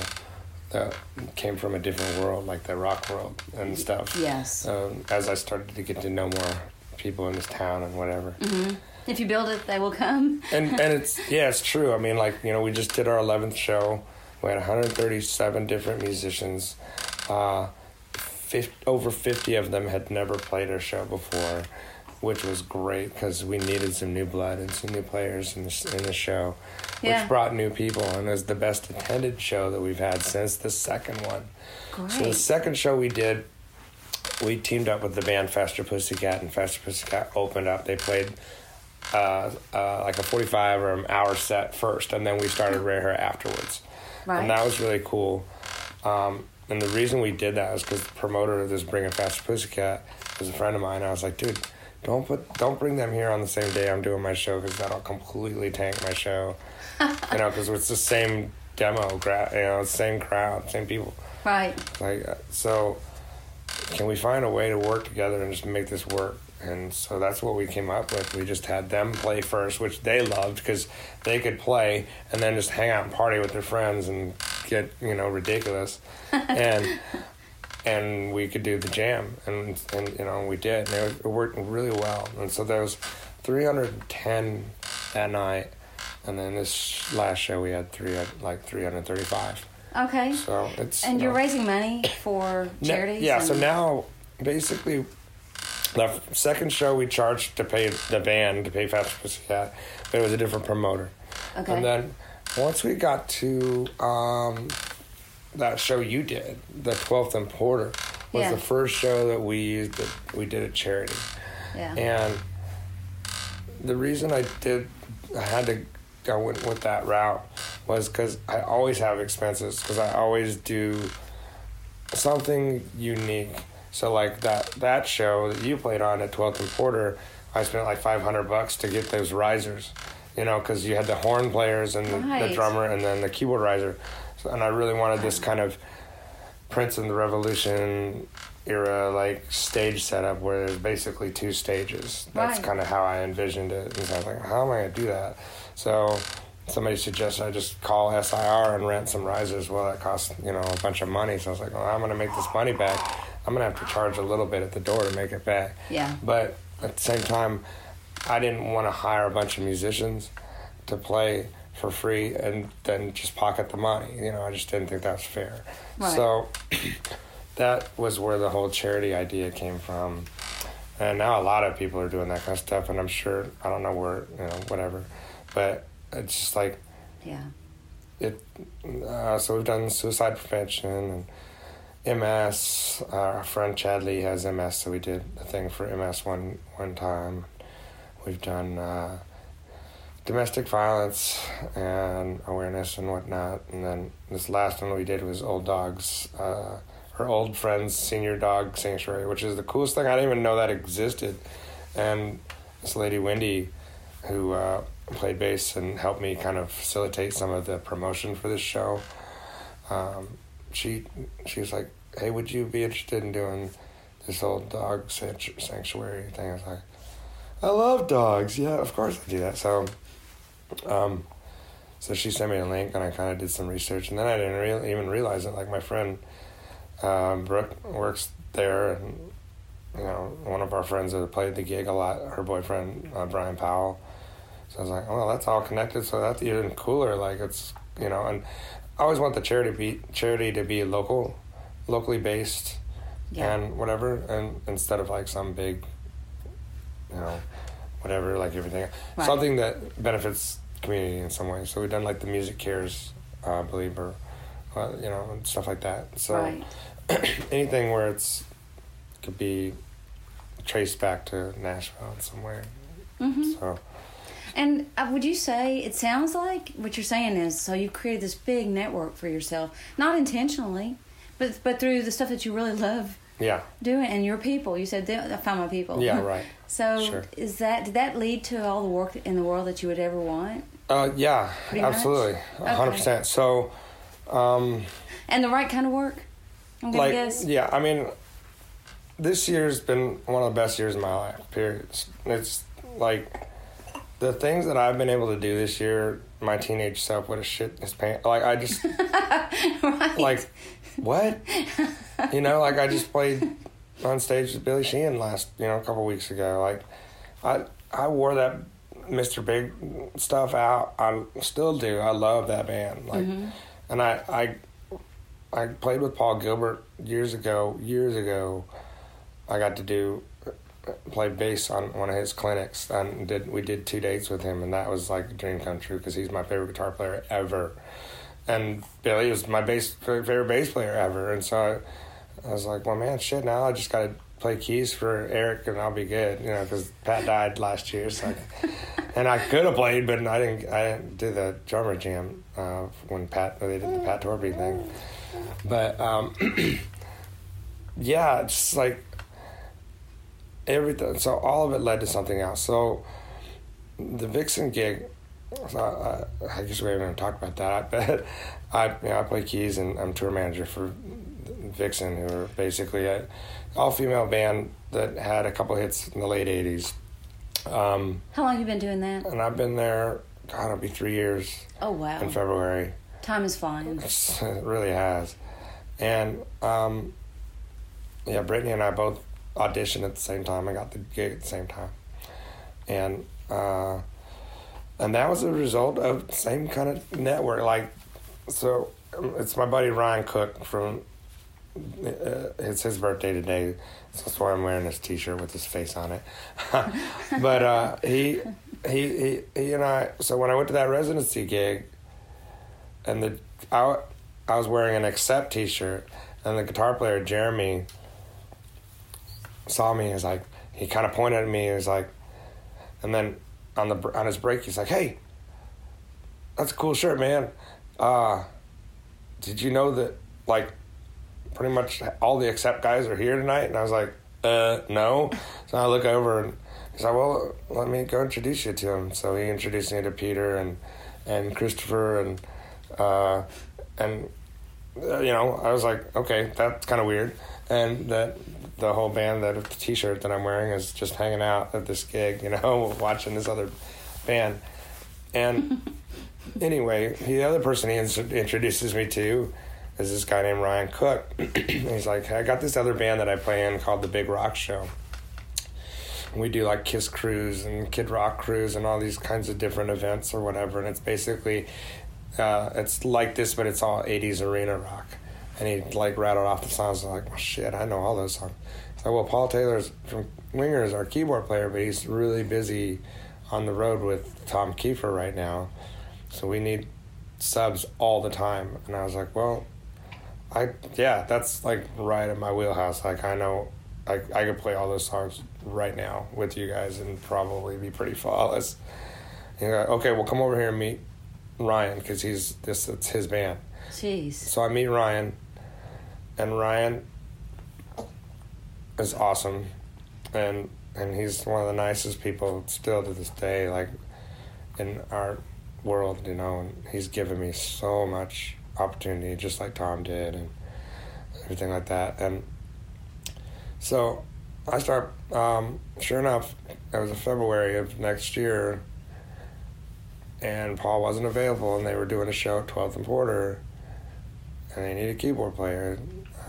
that came from a different world, like the rock world and stuff. Yes. Um, as I started to get to know more people in this town and whatever. Mm-hmm. If you build it, they will come. and and it's yeah, it's true. I mean, like you know, we just did our eleventh show. We had 137 different musicians. Uh, 50, over 50 of them had never played our show before, which was great because we needed some new blood and some new players in the, in the show, Yeah. which brought new people and was the best attended show that we've had since the second one. So the second show we did, we teamed up with the band Faster Pussycat, and Faster Pussycat opened up. They played uh, uh, like a 45 or an hour set first, and then we started Rare Hair afterwards. Right. And that was really cool. Um, and the reason we did that was because the promoter of this Bringing Faster Pussycat was a friend of mine. I was like, dude, don't put, don't bring them here on the same day I'm doing my show because that'll completely tank my show. you know, because it's the same demo, gra- you know, same crowd, same people. Right. Like, uh, so can we find a way to work together and just make this work? And so that's what we came up with. We just had them play first, which they loved because they could play and then just hang out and party with their friends and get, you know, ridiculous. and and we could do the jam and and you know we did and it, it worked really well and so there was 310 that night and then this last show we had three like 335 Okay. so it's And you you're know, raising money for charities. yeah, so now basically the second show we charged to pay the band to pay Faster Pussycat, but it was a different promoter. Okay. And then once we got to um, that show you did, the Twelfth and Porter, was Yeah. the first show that we used that we did at charity. yeah. And the reason I did, I had to go with that route was because I always have expenses because I always do something unique. So like that that show that you played on at 12th and Porter, I spent like 500 bucks to get those risers, you know, because you had the horn players and the, the drummer and then the keyboard riser, so, and I really wanted this kind of Prince and the Revolution era like stage setup where there's basically two stages. That's Right. kind of how I envisioned it. And so I was like, how am I gonna do that? So somebody suggested I just call SIR and rent some risers. Well, that costs you know a bunch of money. So I was like, well, I'm gonna make this money back. I'm gonna have to charge a little bit at the door to make it back. Yeah. But at the same time, I didn't want to hire a bunch of musicians to play for free and then just pocket the money. You know, I just didn't think that was fair. Right. So that was where the whole charity idea came from. And now a lot of people are doing that kind of stuff, and I'm sure I don't know where you know whatever, but it's just like yeah. it. Uh, so we've done suicide prevention and MS. Our friend Chadley has MS, so we did a thing for MS one one time. We've done uh, domestic violence and awareness and whatnot, and then this last one we did was old dogs. Uh, old friends senior dog sanctuary, which is the coolest thing. I didn't even know that existed, and this lady Wendy, who uh, played bass and helped me kind of facilitate some of the promotion for this show. Um, she she was like, "Hey, would you be interested in doing this old dog sanctuary thing?" I was like, "I love dogs. Yeah, of course I do that." So, um, so she sent me a link, and I kind of did some research, and then I didn't really even realize it. Like my friend um, Brooke works there, and you know, one of our friends that played the gig a lot, her boyfriend uh, Brian Powell. So I was like, "Oh, that's all connected." So that's even cooler. Like it's you know, and I always want the charity be charity to be local, locally based, Yeah. and whatever, and instead of like some big, you know, whatever, like everything, Right. something that benefits community in some way. So we've done like the music cares, uh, I believe, or uh, you know, and stuff like that. So Right. anything where it's could be traced back to Nashville in some way. hmm So And uh, would you say it sounds like what you're saying is so you've created this big network for yourself, not intentionally, but but through the stuff that you really love yeah, doing and your people. You said I found my people. yeah, right. So Sure. is that did that lead to all the work in the world that you would ever want? Uh, yeah, Pretty absolutely, hundred Okay. percent. So, um, And the right kind of work? I'm like, guess. yeah, I mean, this year's been one of the best years of my life. Period. It's like the things that I've been able to do this year my teenage self would have shit his pants. Like I just right. like what? you know, like I just played on stage with Billy Sheehan last, you know, a couple weeks ago. Like I I wore that Mr. Big stuff out. I still do. I love that band. Like mm-hmm. and I I I played with Paul Gilbert years ago, years ago. I got to do play bass on one of his clinics and did we did two dates with him and that was like a dream come true because he's my favorite guitar player ever. And Billy was my bass favorite bass player ever and so I, I was like well man shit now I just gotta play keys for Eric and I'll be good you know because Pat died last year so and I could have played but I didn't I didn't do the drummer jam uh, when Pat they did the Pat Torpey thing. But um, yeah it's like everything. So all of it led to something else. So the Vixen gig. So I, I guess we haven't even talked about that. But I, you know, I play keys and I'm tour manager for Vixen, who are basically a all female band that had a couple hits in the late '80s. Um, How long have you been doing that? and I've been there. God, it'll be three years Oh wow. in February. Time is flying. It really has. And um, yeah, Brittany and I both auditioned at the same time. I got the gig at the same time, and uh, and that was a result of same kind of network. Like, so um, it's my buddy Ryan Cook from. Uh, it's his birthday today, so that's why I'm wearing this T-shirt with his face on it. but uh, he, he, he, he and I. So when I went to that residency gig, and the I, I was wearing an Accept T-shirt, and the guitar player Jeremy saw me. He was like, he kind of pointed at me. He was like, and then on the on his break, he's like, "Hey, that's a cool shirt, man. Uh, did you know that like pretty much all the Accept guys are here tonight?" And I was like, "Uh, no." So I look over and he's like, "Well, let me go introduce you to him." So he introduced me to Peter and and Christopher and uh, and uh, you know I was like, "Okay, that's kind of weird." And that the whole band that the T-shirt that I'm wearing is just hanging out at this gig, you know, watching this other band. And anyway, the other person he introduces me to is this guy named Ryan Cook. He's like, I got this other band that I play in called the Big Rock Show. We do like Kiss Cruise and Kid Rock Cruise and all these kinds of different events or whatever. And it's basically, uh, it's like this, but it's all 80s arena rock. And he like rattled off the songs. I'm like, well, shit, I know all those songs. So, well, Paul Taylor's from Winger is our keyboard player, but he's really busy on the road with Tom Kiefer right now. So we need subs all the time. And I was like, well, I yeah, that's like right in my wheelhouse. Like I know I I could play all those songs right now with you guys and probably be pretty flawless. And like, okay, well come over here and meet Ryan because he's this it's his band. Jeez. So I meet Ryan, and Ryan is awesome, and and he's one of the nicest people still to this day, like in our world, you know. And he's given me so much opportunity, just like Tom did, and everything like that. And so I start. Um, sure enough, it was February of next year, and Paul wasn't available, and they were doing a show at 12th and Porter, and they needed a keyboard player.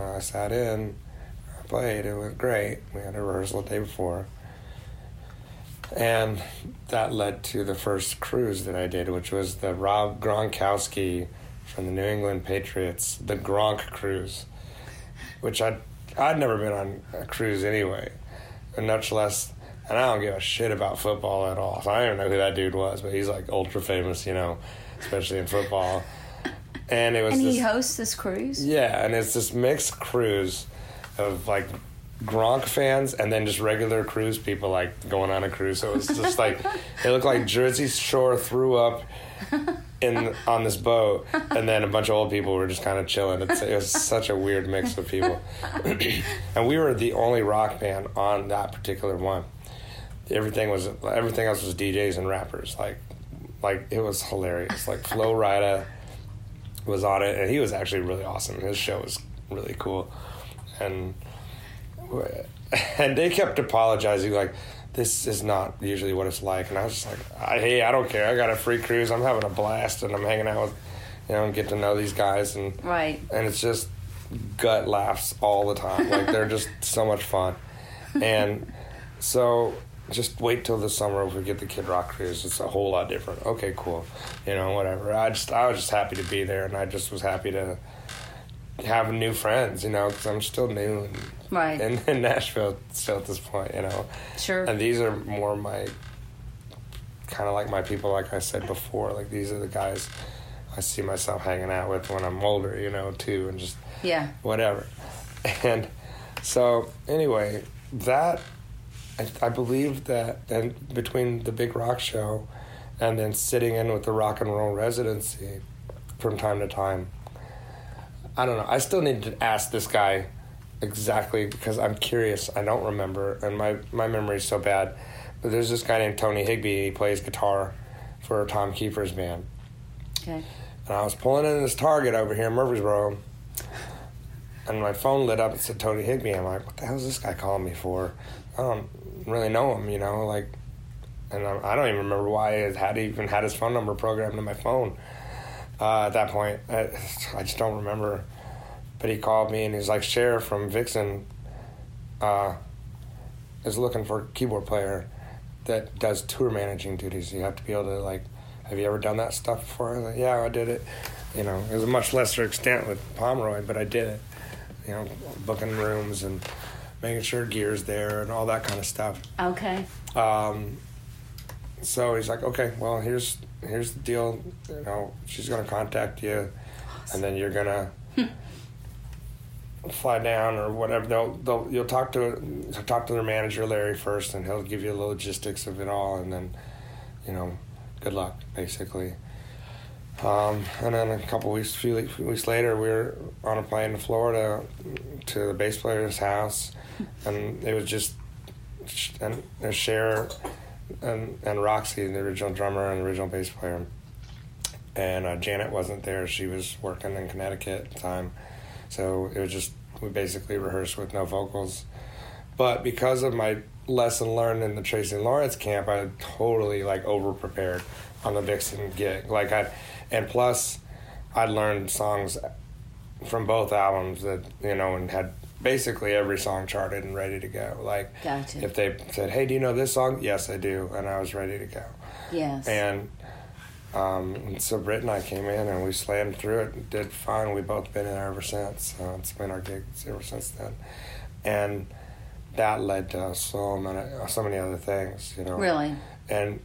I sat in, I played. It was great. We had a rehearsal the day before, and that led to the first cruise that I did, which was the Rob Gronkowski from the New England Patriots, the Gronk cruise, which I'd, I'd never been on a cruise anyway, and much less. And I don't give a shit about football at all. So I don't even know who that dude was, but he's like ultra famous, you know, especially in football. And it was And this, he hosts this cruise? yeah, and it's this mixed cruise of like Gronk fans and then just regular cruise people like going on a cruise. So it was just like it looked like Jersey Shore threw up in on this boat, and then a bunch of old people were just kind of chilling. It's, it was such a weird mix of people, and we were the only rock band on that particular one. Everything was everything else was DJs and rappers. Like, like it was hilarious. Like Flo Rida was on it, and he was actually really awesome. His show was really cool, and and they kept apologizing, like this is not usually what it's like. And I was just like, I, hey, I don't care. I got a free cruise. I'm having a blast, and I'm hanging out with, you know, and get to know these guys, and Right. and it's just gut laughs all the time. Like they're just so much fun, and so just wait till the summer if we get the Kid Rock cruise. It's a whole lot different. Okay, cool, you know, whatever. I just I was just happy to be there, and I just was happy to have new friends, you know, because I'm still new in, Right. in, in Nashville still at this point, you know. Sure. And these are more my kind of like my people, like I said before. Like these are the guys I see myself hanging out with when I'm older, you know, too, and just Yeah. whatever. And so, anyway, that I, I believe that, and between the big rock show and then sitting in with the rock and roll residency from time to time, I don't know. I still need to ask this guy exactly because I'm curious. I don't remember, and my my memory is so bad. But there's this guy named Tony Higbee. He plays guitar for Tom Kiefer's band. Okay. And I was pulling in this Target over here in Murfreesboro, and my phone lit up and said Tony Higbee. I'm like, what the hell is this guy calling me for? I don't really know him, you know, like, and I, I don't even remember why I had even had his phone number programmed in my phone uh, at that point. I, I just don't remember. But he called me and he's like, Share from Vixen uh, is looking for a keyboard player that does tour managing duties. You have to be able to like, have you ever done that stuff before? I like, yeah, I did it. You know, it was a much lesser extent with Pomeroy, but I did it. You know, booking rooms and making sure gear's there and all that kind of stuff. Okay. Um, so he's like, okay, well, here's here's the deal. You know, she's gonna contact you, and then you're gonna fly down or whatever. They'll, they'll you'll talk to talk to their manager Larry first, and he'll give you the logistics of it all, and then you know, good luck, basically. Um, and then a couple weeks, few weeks- later, we were on a plane to Florida to the bass player's house, and it was just and and Share and and Roxy, the original drummer and original bass player. And uh, Janet wasn't there; she was working in Connecticut at the time, so it was just we basically rehearsed with no vocals. But because of my lesson learned in the Tracy Lawrence camp, I totally like over prepared on the Vixen gig. Like I, and plus, I'd learned songs from both albums that you know and had basically every song charted and ready to go. Like Gotcha. if they said, "Hey, do you know this song?" Yes, I do, and I was ready to go. Yes. And um, so Britt and I came in and we slammed through it and did fine. We've both been in there ever since. So it's been our gigs ever since then. And that led to so many, so many other things, you know. really. And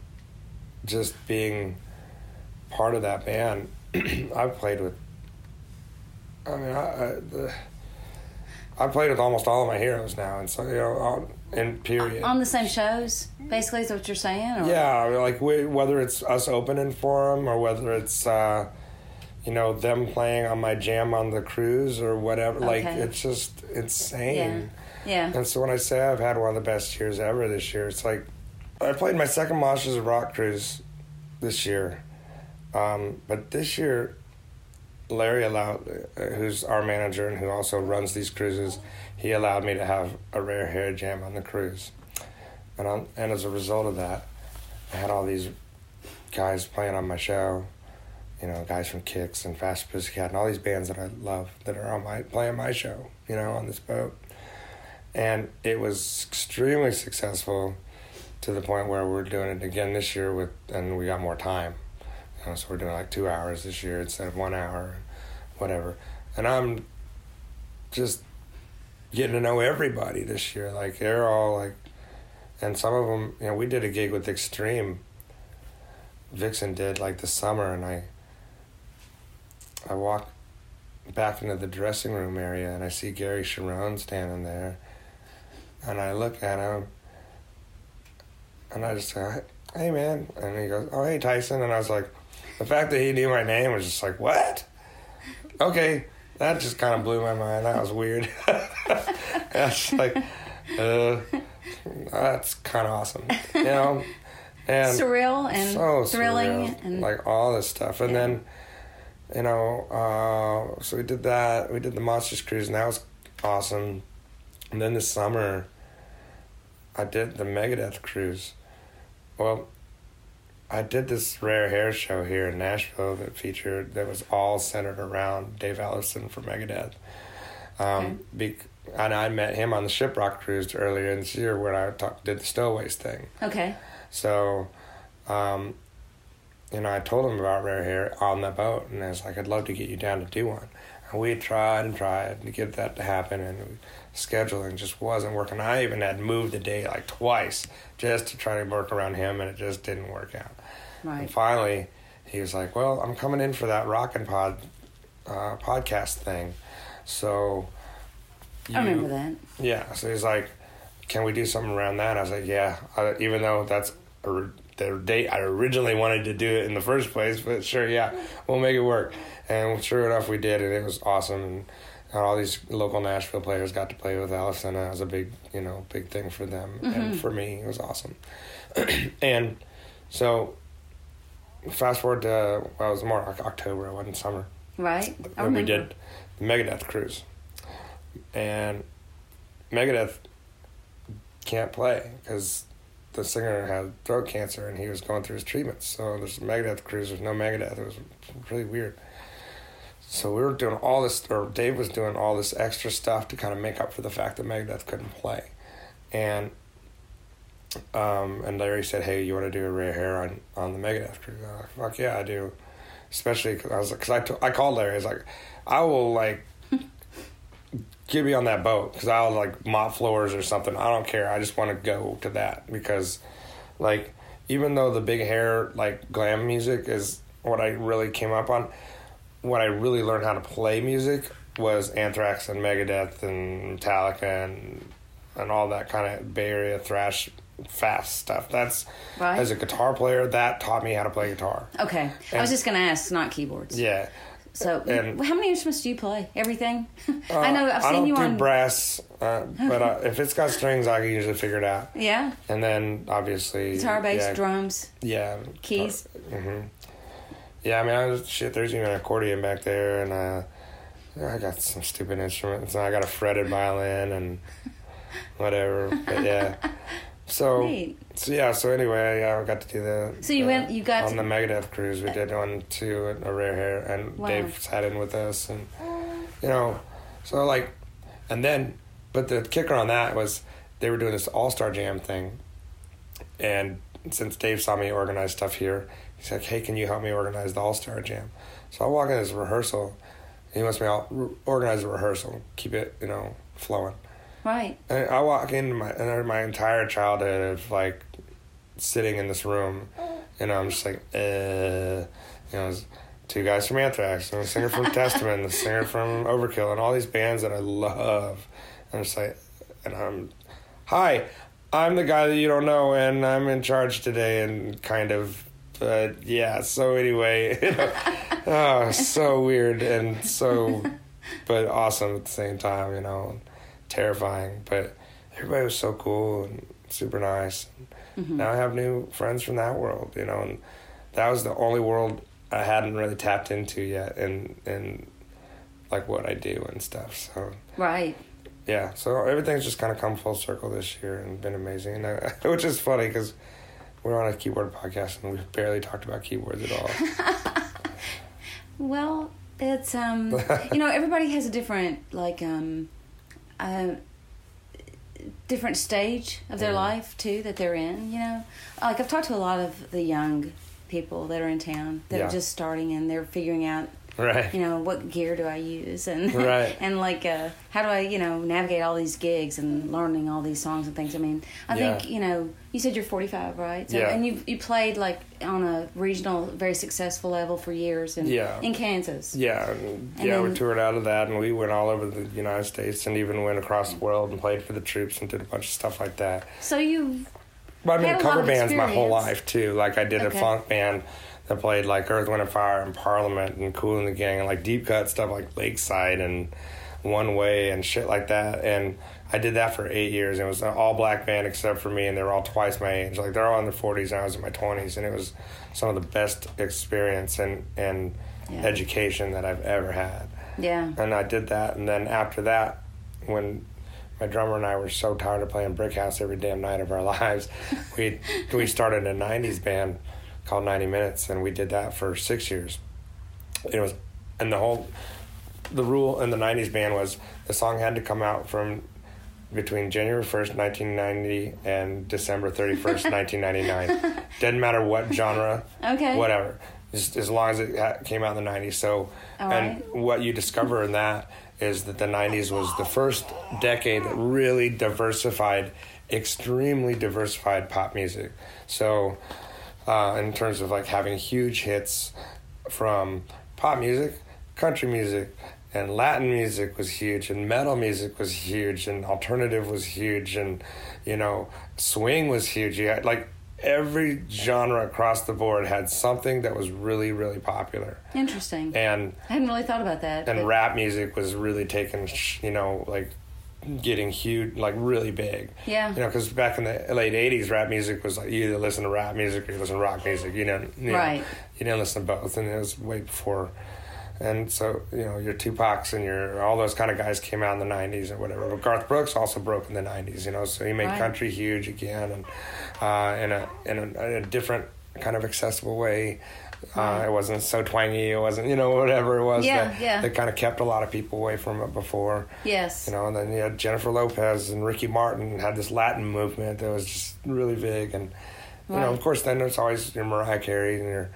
just being part of that band, I've played with. I mean, I, I, the, I played with almost all of my heroes now, and so you know, all, in period. On the same shows, basically, is what you're saying? Or? Yeah, I mean, like we, whether it's us opening for them or whether it's uh, you know them playing on my jam on the cruise or whatever. Like it's just insane. Yeah. And so when I say I've had one of the best years ever this year, it's like I played my second Masters of Rock cruise this year, um, but this year Larry allowed, uh, who's our manager and who also runs these cruises, he allowed me to have a rare hair jam on the cruise, and on, and as a result of that, I had all these guys playing on my show, you know, guys from Kix and Fast Pussycat and all these bands that I love that are on my playing my show, you know, on this boat, and it was extremely successful, to the point where we're doing it again this year with, and we got more time. Know, so we're doing like two hours this year instead of one hour, whatever. And I'm just getting to know everybody this year. Like they're all like, and some of them, you know, we did a gig with Extreme. Vixen did like the summer, and I. I walk back into the dressing room area, and I see Gary Cherone standing there, and I look at him, and I just say, "Hey, man," and he goes, "Oh, hey, Tyson," and I was like. The fact that he knew my name was just like, what? Okay, that just kind of blew my mind. That was weird. that's like, uh, that's kind of awesome, you know. And Surreal and so thrilling surreal, and like all this stuff, and Yeah. then, you know, uh, so we did that. We did the Monsters Cruise, and that was awesome. And then this summer, I did the Megadeth cruise. Well, I did this rare hair show here in Nashville that featured that was all centered around Dave Ellefson from Megadeth. Um, bec- and I met him on the Shiprock cruise earlier this year when I talk, did the Stowaways thing. Okay. So, um, you know, I told him about rare hair on the boat, and I was like, I'd love to get you down to do one. And we tried and tried to get that to happen, and scheduling just wasn't working. I even had moved the date like twice just to try to work around him, and it just didn't work out. And finally, he was like, "Well, I'm coming in for that Rockin' Pod uh, podcast thing, so." I remember that. yeah, so he's like, "Can we do something around that?" I was like, "Yeah," I, even though that's a, the date I originally wanted to do it in the first place, but sure, yeah, we'll make it work. And sure enough, we did, and it was awesome. And, and all these local Nashville players got to play with Ellefson. and That was a big, you know, big thing for them and for me. It was awesome. and so, fast forward to well, it was more like October. It wasn't summer Right. I when we did the Megadeth cruise. And Megadeth can't play because the singer had throat cancer and he was going through his treatments. So there's a Megadeth cruise, there's no Megadeth. It was really weird. So we were doing all this, or Dave was doing all this extra stuff to kind of make up for the fact that Megadeth couldn't play. And um, and Larry said, "Hey, you want to do a rare hair on on the Megadeth cruise?" I like, "Fuck yeah, I do." Especially because I was because I, t- I called Larry. I was like, "I will like get me on that boat because I'll like mop floors or something. I don't care. I just want to go to that because, like, even though the big hair like glam music is what I really came up on, what I really learned how to play music was Anthrax and Megadeth and Metallica and and all that kind of Bay Area thrash fast stuff. That's Right. as a guitar player that taught me how to play guitar. Okay. I was just going to ask, not keyboards. Yeah. So, And- how many instruments do you play? Everything? I know I've Uh, I seen don't you do on. brass, uh, but uh, if it's got strings, I can usually figure it out. yeah. And then obviously Guitar, bass, yeah, drums, yeah, keys. hmm Yeah, I mean, I was, shit. There's even an accordion back there, and uh, I got some stupid instruments. And I got a fretted violin and whatever. But yeah, so so yeah. So anyway, yeah, I uh, got to do the. So you the- went- you got on to- the Megadeth cruise. We did one too, a rare hair, and Wow. Dave sat in with us, and you know, so like, and then, but the kicker on that was they were doing this All Star Jam thing, and since Dave saw me organize stuff here, he's like, "Hey, can you help me organize the All Star Jam?" So I walk in this rehearsal. He wants me to organize a rehearsal, keep it, you know, flowing. Right. And I walk into my and my entire childhood of like sitting in this room, and I'm just like, uh, you know, two guys from Anthrax, and a singer from Testament, a singer from Overkill, and all these bands that I love. And I'm just like, and I'm, hi, I'm the guy that you don't know, and I'm in charge today, and kind of. But yeah, so anyway, oh, so weird and so, but awesome at the same time, you know terrifying, but everybody was so cool and super nice. Now I have new friends from that world, you know, and that was the only world I hadn't really tapped into yet, and and like what I do and stuff. So Right. yeah, so everything's just kind of come full circle this year and been amazing, and I, which is funny because we're on a keyboard podcast and we've barely talked about keyboards at all. Well, it's um, you know, everybody has a different like um, uh, different stage of their Mhm. life too that they're in. You know, like I've talked to a lot of the young people that are in town that Yeah. are just starting and they're figuring out right. you know what gear do i use and Right. and like uh, how do i you know navigate all these gigs and learning all these songs and things i mean i Yeah. think you know you said you're 45 right so, Yeah. and you you played like on a regional very successful level for years in, Yeah. in kansas Yeah, and, And yeah, we toured out of that, and we went all over the United States, and even went across the world and played for the troops and did a bunch of stuff like that. so you But I mean, Had a cover bands my whole life too. Like I did Okay. a funk band that played like Earth, Wind and Fire and Parliament and Cool and the Gang and like deep cut stuff like Lakeside and One Way and shit like that. And I did that for eight years. It was an all black band except for me, and they were all twice my age. Like they're all in their forties, and I was in my twenties, and it was some of the best experience and and Yeah. education that I've ever had yeah and I did that. And then after that, when my drummer and I were so tired of playing Brick House every damn night of our lives. We we started a '90s band called 90 Minutes, and we did that for six years. It was, and the whole, the rule in the 90s band was the song had to come out from between January 1st, 1990 and December 31st, 1999. Didn't matter what genre, Okay. whatever, just as long as it came out in the 90s. So, All and right. what you discover in that is that the 90s was the first decade that really diversified, extremely diversified pop music. So, uh, in terms of like having huge hits from pop music, country music, and Latin music was huge, and metal music was huge, and alternative was huge, and you know, swing was huge. You had like every genre across the board had something that was really, really popular, Interesting. and I hadn't really thought about that. and but- rap music was really taking, sh- you know, like getting huge, like really big. Yeah. You know, because back in the late '80s, rap music was like you either listen to rap music or you listen to rock music. You know, you know, Right. You didn't listen to both, and it was way before. And so, you know, your Tupacs and your all those kind of guys came out in the '90s or whatever. But Garth Brooks also broke in the '90s, you know. So he made Right. country huge again, and uh, in a in a, in a different kind of accessible way. Uh, it wasn't so twangy. It wasn't, you know, whatever it was Yeah, that, yeah. that kind of kept a lot of people away from it before. yes. You know, and then you had Jennifer Lopez and Ricky Martin had this Latin movement that was just really big. And, you know, of course, then there's always your Mariah Carey and your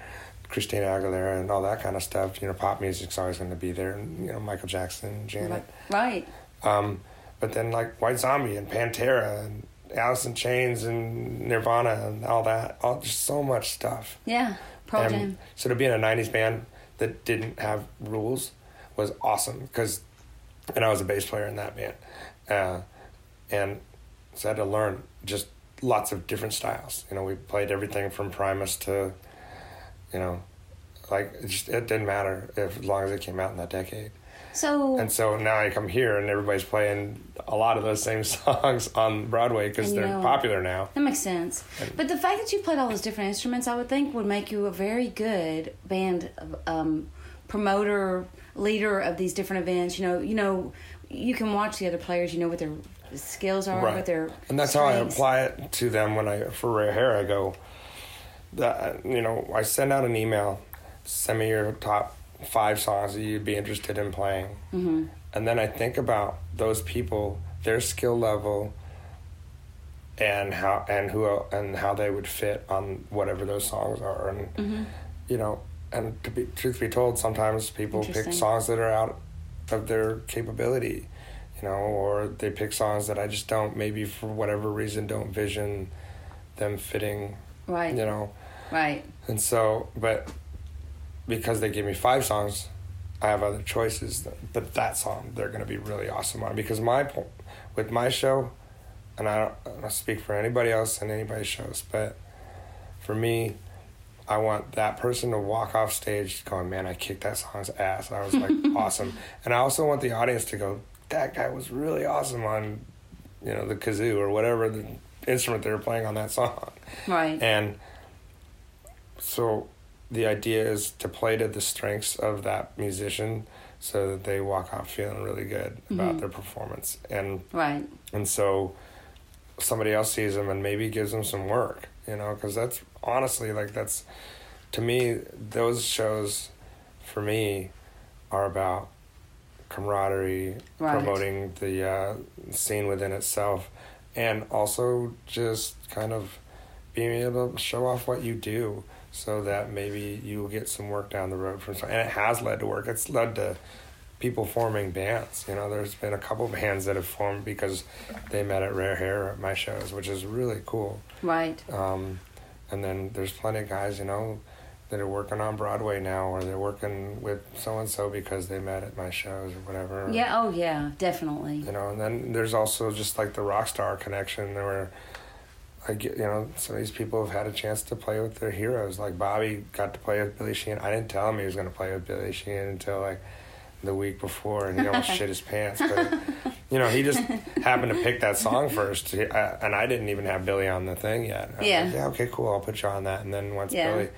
Christina Aguilera and all that kind of stuff. You know, pop music's always going to be there. And, you know, Michael Jackson, Janet. Right. Um, but then, like, White Zombie and Pantera and Alice in Chains and Nirvana and all that. All, just so much stuff. Yeah. And Jam. so to be in a '90s band that didn't have rules was awesome because, and I was a bass player in that band, uh, and so I had to learn just lots of different styles. You know, we played everything from Primus to, you know, like it, just, it didn't matter if as long as it came out in that decade. So And so now I come here and everybody's playing a lot of those same songs on Broadway because they're know- popular now. that makes sense. But the fact that you played all those different instruments, I would think, would make you a very good band um, promoter, leader of these different events. You know, you know, you can watch the other players. You know what their skills are, what their and that's how I apply it to them when I for Rare Hair. I go, that you know, I send out an email, send me your top five songs that you'd be interested in playing, Mm-hmm. and then I think about those people, their skill level, and how and who and how they would fit on whatever those songs are, and Mm-hmm. you know, and to be truth be told, sometimes people pick songs that are out of their capability, you know, or they pick songs that I just don't maybe for whatever reason don't vision them fitting, Right. you know, Right. and so but because they gave me five songs, I have other choices, but that song they're going to be really awesome on because my po- with my show, and I don't, I don't speak for anybody else and anybody's shows, but for me, I want that person to walk off stage going, man, I kicked that song's ass. I was like awesome, and I also want the audience to go, that guy was really awesome on, you know, the kazoo or whatever the instrument they were playing on that song. Right. And so the idea is to play to the strengths of that musician so that they walk out feeling really good about their performance. And right. and so somebody else sees them and maybe gives them some work, you know, because that's honestly like that's to me those shows for me are about camaraderie, Right. promoting the uh, scene within itself, and also just kind of being able to show off what you do so that maybe you will get some work down the road from and it has led to work it's led to people forming bands you know there's been a couple bands that have formed because they met at rare hair at my shows which is really cool Right. um, and then there's plenty of guys you know that are working on broadway now or they're working with so and so because they met at my shows or whatever Yeah. Oh, yeah. Definitely. you know and then there's also just like the rock star connection where I get you know some of these people have had a chance to play with their heroes like Bobby got to play with Billy Sheehan I didn't tell him he was going to play with Billy Sheehan until like the week before and he almost shit his pants but you know he just happened to pick that song first He- I, and I didn't even have Billy on the thing yet I Yeah. like, yeah okay cool I'll put you on that and then once Yeah. Billy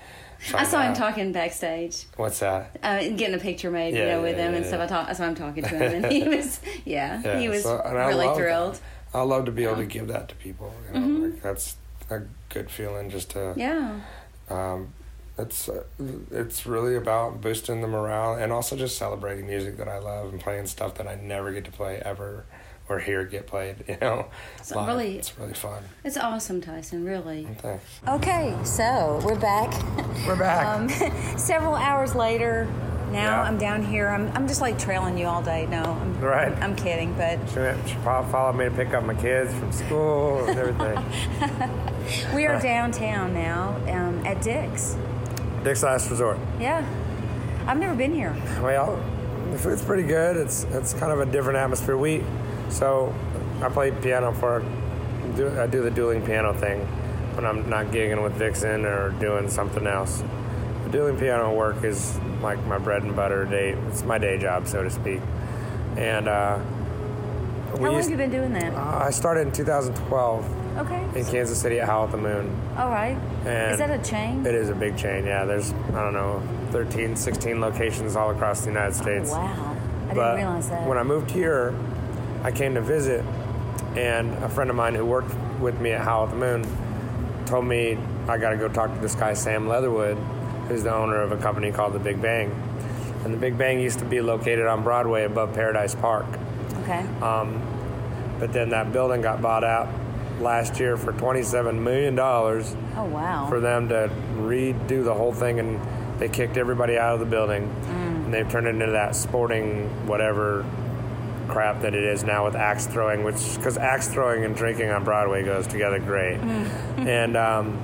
I saw him out. talking backstage, What's that? uh, getting a picture made, you Yeah, know, with yeah, him and stuff. I talk, so I'm talking to him, and he was, yeah, Yeah, he was so- really thrilled. that. I love to be able to give that to people. You know, Mm-hmm. like that's a good feeling. Just to, Yeah, um, it's uh, it's really about boosting the morale and also just celebrating music that I love and playing stuff that I never get to play ever or hear get played. You know, So live. really- it's really fun. it's awesome, Tyson. Really. Thanks. Okay, so we're back. We're back. Um, several hours later, now Yeah. I'm down here. I'm, I'm just like trailing you all day. No, I'm, Right. I'm kidding, but she, followed me to pick up my kids from school and everything. we are downtown now um, at Dick's. Dick's Last Resort. Yeah, I've never been here. Well, the food's pretty good. It's it's kind of a different atmosphere. We so I play piano for I do the dueling piano thing when I'm not gigging with Vixen or doing something else. The dueling piano work is like my bread and butter day. It's my day job, so to speak. And uh, How long used, have you been doing that? uh, I started in 2012 Okay. in Kansas City at Howl at the Moon. All right. And Is that a chain? It is a big chain. Yeah, there's I don't know 13, 16 locations all across the United States. Wow. I didn't realize that. when I moved here, I came to visit, and a friend of mine who worked with me at Howl at the Moon told me I got to go talk to this guy Sam Leatherwood, who's the owner of a company called the Big Bang, and the Big Bang used to be located on Broadway above Paradise Park, okay. Um, but then that building got bought out last year for 27 million dollars oh wow. for them to redo the whole thing and they kicked everybody out of the building. Mm. And they've turned it into that sporting whatever crap that it is now with axe throwing which because axe throwing and drinking on broadway goes together great. Mm. And um,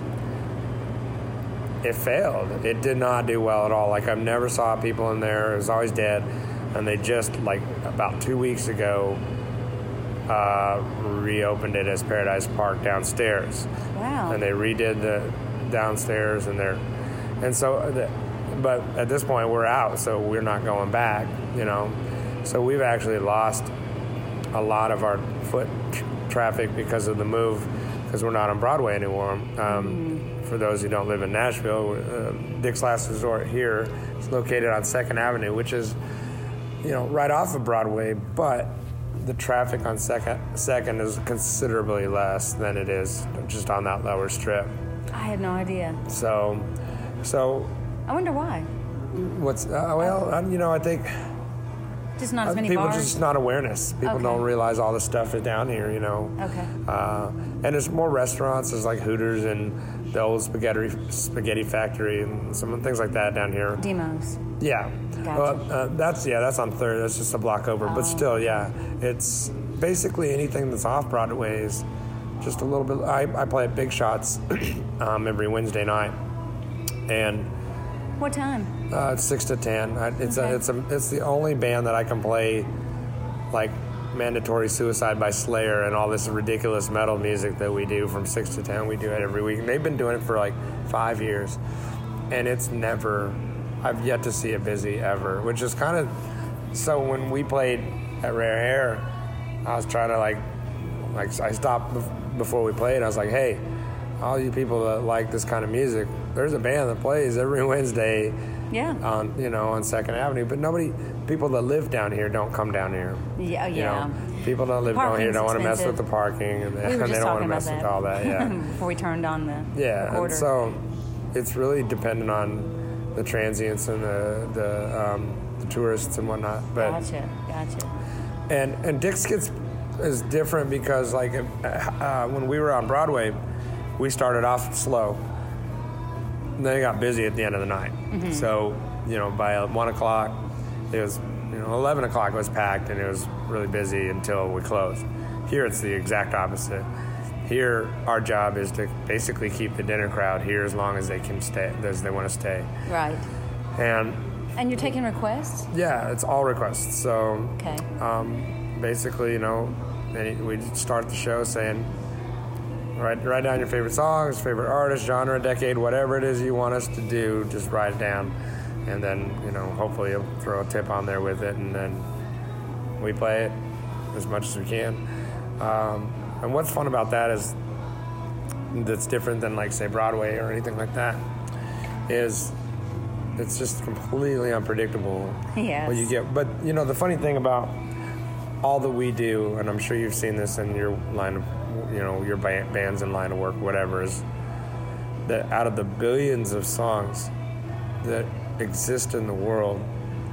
it failed. It did not do well at all. Like i've never saw people in there. It was always dead. And they just like about two weeks ago uh, reopened it as paradise park downstairs. Wow. and they redid the downstairs and they're and so the, but at this point we're out so we're not going back you know? So we've actually lost a lot of our foot tr- traffic because of the move because we're not on broadway anymore. Um, for those who don't live in nashville uh, dick's last resort here is located on second avenue which is you know right off of broadway but the traffic on second second is considerably less than it is just on that lower strip I had no idea. so so I wonder why. what's uh, well uh, you know i think Just not as many people bars. just not awareness people Okay. don't realize all the stuff is down here you know Okay. uh, and there's more restaurants there's like hooters and the old spaghetti spaghetti factory and some things like that down here Demos. Yeah. Gotcha. Well, uh, that's yeah, that's on third. That's just a block over, but still, yeah, it's basically anything that's off Broadway is just a little bit. I, I play at Big Shots um, every Wednesday night, and What time? uh, it's six to ten. I, it's Okay. a, it's a, it's the only band that I can play like mandatory suicide by Slayer and all this ridiculous metal music that we do from six to ten. We do it every week, and they've been doing it for like five years, and it's never. I've yet to see it busy ever, which is kind of. So when we played at Rare Air, I was trying to like, like I stopped before we played. I was like, hey, all you people that like this kind of music, there's a band that plays every Wednesday Yeah. on you know on Second Avenue, but nobody, people that live down here don't come down here. Yeah, You yeah. know, people that live down here don't want to mess with the parking, and they, we they don't want to mess that. with all that. Yeah, Before we turned on the yeah. And so it's really dependent on the transients and the the, um, the tourists and whatnot. But gotcha, gotcha. and and Dick's gets is different because like uh, when we were on Broadway, we started off slow. Then it got busy at the end of the night. So you know by uh, one o'clock, it was you know eleven o'clock was packed and it was really busy until we closed. Here it's the exact opposite. Here our job is to basically keep the dinner crowd here as long as they can stay as they want to stay. Right. And And you're taking requests? yeah, it's all requests. So Okay. um, basically, you know, we start the show saying, write, write down your favorite songs, favorite artist, genre, decade, whatever it is you want us to do, just write it down. And then, you know, hopefully you'll throw a tip on there with it, and then we play it as much as we can. Um, and what's fun about that is that's different than, like, say, Broadway or anything like that, is it's just completely unpredictable Yes. what you get. But you know, the funny thing about all that we do, and I'm sure you've seen this in your line of, you know, your ba- bands in line of work, whatever, is that out of the billions of songs that exist in the world,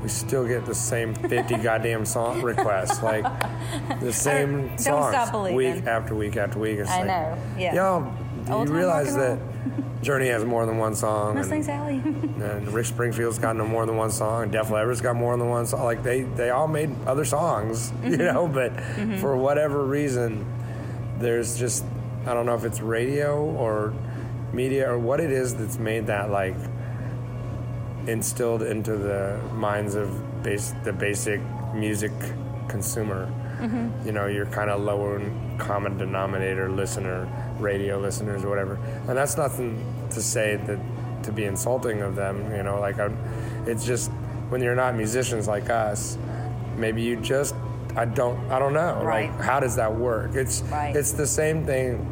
we still get the same 50 goddamn song requests, like the same don't songs week after week after week. It's I like, know, yeah. Yo, do Old you realize that Journey has more than one song? Mustang and- Sally. and Rick Springfield's got no more than one song. and Def Leppard's got more than one song. Like they, they all made other songs, you Mm-hmm. know. But for whatever reason, there's just I don't know if it's radio or media or what it is that's made that like instilled into the minds of base, the basic music consumer. Mm-hmm. You know, your kind of lower common denominator listener, radio listeners or whatever. And that's nothing to say that to be insulting of them. You know, like i it's just when you're not musicians like us, maybe you just I don't I don't know. Right. Like how does that work? It's Right. it's the same thing.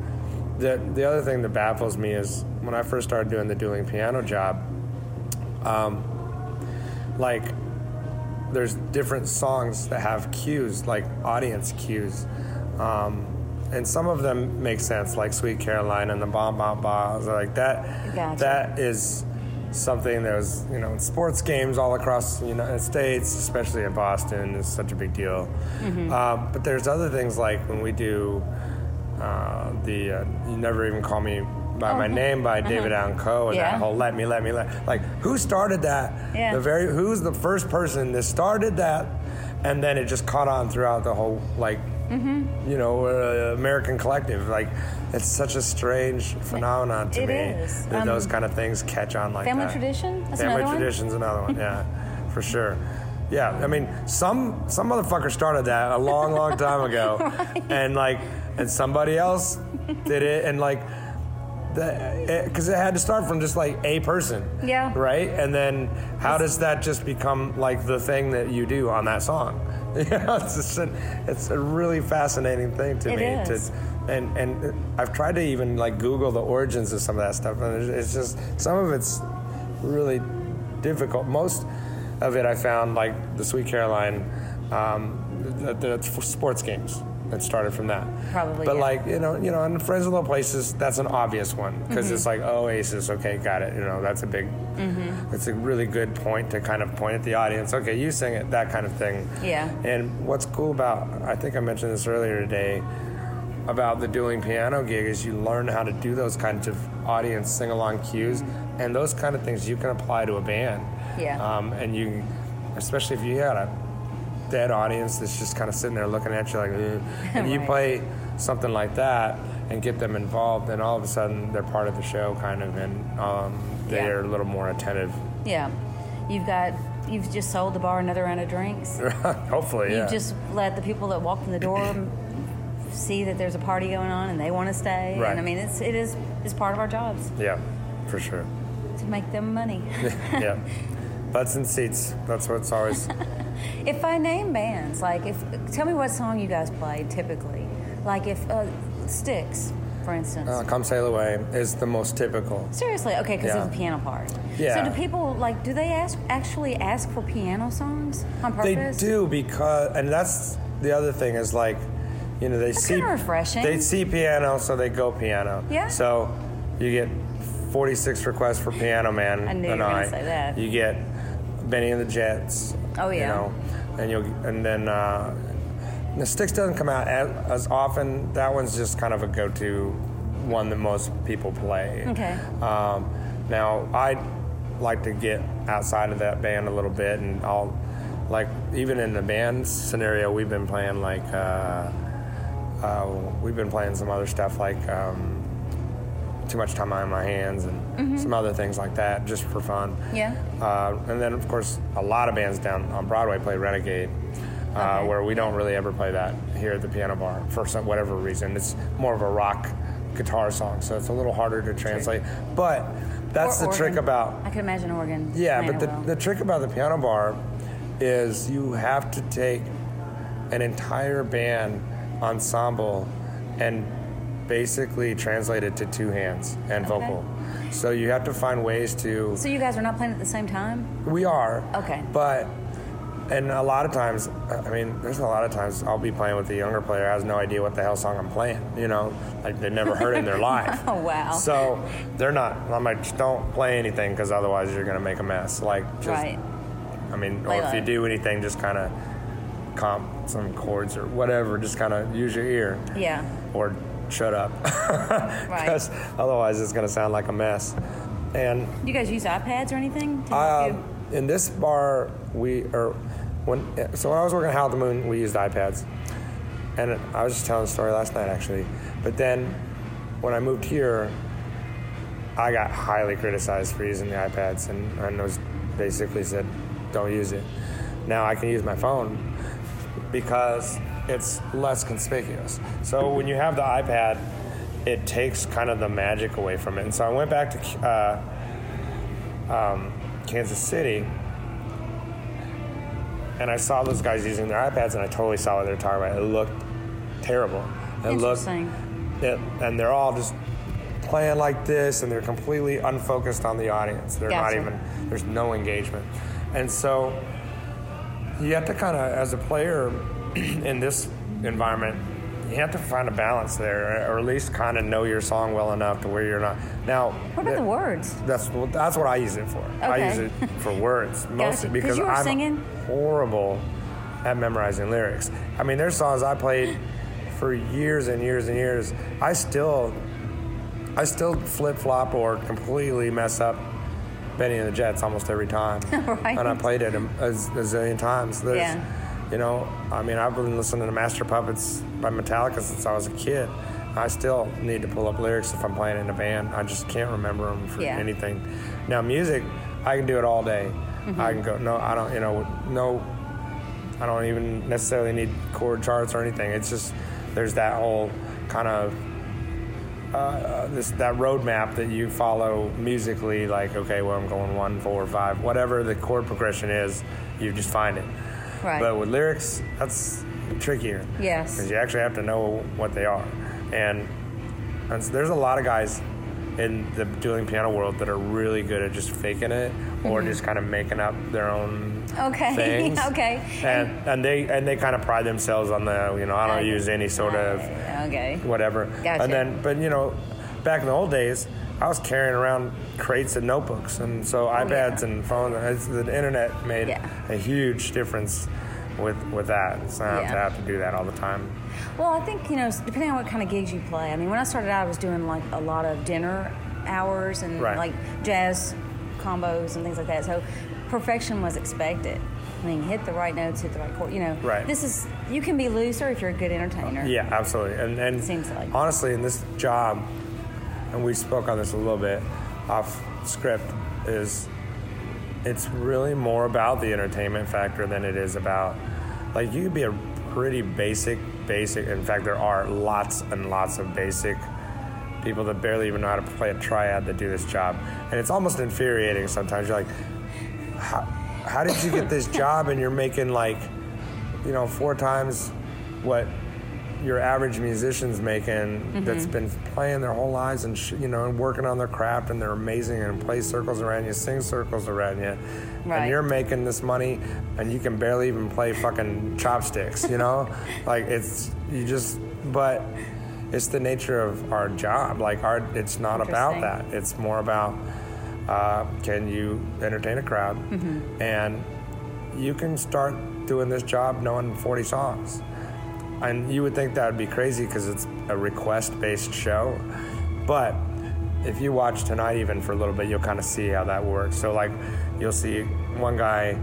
The the other thing that baffles me is when I first started doing the dueling piano job. Um, like there's different songs that have cues, like audience cues. Um, and some of them make sense, like Sweet Caroline and the Bomb Bomb Bombs, like that. Gotcha. That is something that was, you know, in sports games all across the United States, especially in Boston, is such a big deal. Um, but there's other things like when we do uh, the uh, "You Never Even Call Me by My Name" by David Allan Coe, and Yeah. that whole "Let Me, Let Me, Let." Like, who started that? Yeah. The very who's the first person that started that, and then it just caught on throughout the whole like, Mm-hmm. you know, uh, American collective. Like, it's such a strange phenomenon to It me is. that Um, those kind of things catch on like Family that. tradition? That's Family another one? tradition's another one. Yeah, for sure. Yeah, I mean, some some motherfucker started that a long, long time ago, and like, and somebody else did it, and like, because it, had to start from just like a person. Yeah. Right, and then how does that just become like the thing that you do on that song? You know, it's just a, it's a really fascinating thing to It me. is. To, and and I've tried to even like Google the origins of some of that stuff, and it's just some of it's really difficult. Most of it I found like the Sweet Caroline, um, the, the sports games that started from that. Probably, But yeah. like you know, you know, in Friends of Low Places, that's an obvious one because Mm-hmm. it's like oh Oasis. Okay, got it. You know, that's a big. Mm-hmm. It's a really good point to kind of point at the audience. Okay, you sing it, that kind of thing. Yeah. And what's cool about I think I mentioned this earlier today about the dueling piano gig is you learn how to do those kinds of audience sing along cues and those kind of things you can apply to a band. Yeah. Um, and you, especially if you got a dead audience that's just kind of sitting there looking at you like, and you Right. play something like that and get them involved, then all of a sudden they're part of the show, kind of, and um, they Yeah. are a little more attentive. Yeah. You've got, you've just sold the bar another round of drinks. Hopefully. You've just let the people that walked in the door see that there's a party going on and they want to stay. Right. And I mean, it's, it is, it's part of our jobs yeah, for sure. to make them money. yeah. Butts and seats. That's what it's always. if I name bands, like if, tell me what song you guys play typically. Like if, uh, Styx, for instance. Uh, Come Sail Away is the most typical. Seriously, okay, because Yeah. of the piano part. Yeah. So do people like? Do they ask actually ask for piano songs on purpose? They do because, and that's the other thing is like, you know, they see refreshing. They see piano, so they go piano. Yeah. So you get 46 requests for Piano Man. I knew you were I. say that. You get Benny and the Jets. Oh, yeah. You know, and you'll and then uh, the Styx doesn't come out as, as often. That one's just kind of a go-to one that most people play. Okay. Um, now I like to get outside of that band a little bit, and I'll like even in the band scenario, we've been playing like uh, uh, we've been playing some other stuff like um, too much time on my hands and some other things like that, just for fun. Yeah. Uh, and then of course a lot of bands down on Broadway play Renegade. Uh, Okay. Where we don't really ever play that here at the piano bar for some whatever reason. It's more of a rock guitar song, so it's a little harder to translate. But that's Or the trick about I can imagine organ. yeah, but the, well. the trick about the piano bar is you have to take an entire band ensemble and basically translated to two hands and vocal. So you have to find ways to. So you guys are not playing at the same time? We are. Okay. But, and a lot of times, I mean, there's a lot of times I'll be playing with a younger player who has no idea what the hell song I'm playing. You know, like they've never heard it in their life. Oh, wow. So they're not. I'm like, just don't play anything because otherwise you're gonna make a mess. Like, just, right. I mean, or if you do anything, just kind of comp some chords or whatever. Just kind of use your ear Yeah. or shut up, because otherwise it's gonna sound like a mess. And you guys use iPads or anything? to uh, in this bar, we or when so when I was working at Howl the Moon, we used iPads, and I was just telling the story last night actually. But then when I moved here, I got highly criticized for using the iPads, and and was basically said, "Don't use it." Now I can use my phone because it's less conspicuous. So when you have the iPad, it takes kind of the magic away from it. And so I went back to. Uh, um, Kansas City, and I saw those guys using their iPads, and I totally saw what they were talking about. It looked terrible. It looked, Interesting. it, and they're all just playing like this, and they're completely unfocused on the audience. They're Gotcha. not even. There's no engagement, and so you have to kind of, as a player in this environment, you have to find a balance there, or at least kind of know your song well enough to where you're not. Now, What about the words? that's that's what I use it for. I use it for words mostly Gotcha. 'Cause because I'm singing? horrible at memorizing lyrics. I mean, there's songs I played for years and years and years. I still, I still flip flop or completely mess up Benny and the Jets almost every time, Right. and I played it a, a zillion times. There's, Yeah. You know, I mean, I've been listening to Master Puppets by Metallica since I was a kid. I still need to pull up lyrics if I'm playing in a band. I just can't remember them for Yeah. anything. Now, music, I can do it all day. Mm-hmm. I can go. No, I don't. You know, no. I don't even necessarily need chord charts or anything. It's just there's that whole kind of uh, this that roadmap that you follow musically. Like, okay, well, I'm going one, four, five, whatever the chord progression is. You just find it. Right. But with lyrics, that's trickier. Yes. Because you actually have to know what they are. And, and so there's a lot of guys in the dueling piano world that are really good at just faking it or just kind of making up their own Mm-hmm. Okay. things. okay. And and they and they kind of pride themselves on the you know I don't Okay. use any sort of Okay. whatever. Gotcha. And then but you know back in the old days I was carrying around crates and notebooks and so iPads and phones the internet made Oh, Yeah. a huge difference with with that. So I don't have to Yeah. have to do that all the time. Well, I think you know, depending on what kind of gigs you play. I mean, when I started out, I was doing like a lot of dinner hours and Right. like jazz combos and things like that. So perfection was expected. I mean, hit the right notes, hit the right chord. You know, Right. This is you can be looser if you're a good entertainer. Uh, yeah, absolutely. And and Seems like. honestly, in this job, and we spoke on this a little bit off script, is it's really more about the entertainment factor than it is about like you could be a pretty basic basic. In fact, there are lots and lots of basic people that barely even know how to play a triad that do this job, and it's almost infuriating sometimes. You're like, how, how did you get this job and you're making like you know four times what your average musician's making that's been playing their whole lives and sh- you know and working on their craft and they're amazing and play circles around you sing circles around you. Right. and you're making this money and you can barely even play fucking chopsticks you know? Like it's you just but it's the nature of our job. Like our it's not about that. It's more about uh, can you entertain a crowd? Mm-hmm. and you can start doing this job knowing 40 songs and you would think that would be crazy because it's a request based show but if you watch tonight even for a little bit you'll kind of see how that works so like you'll see one guy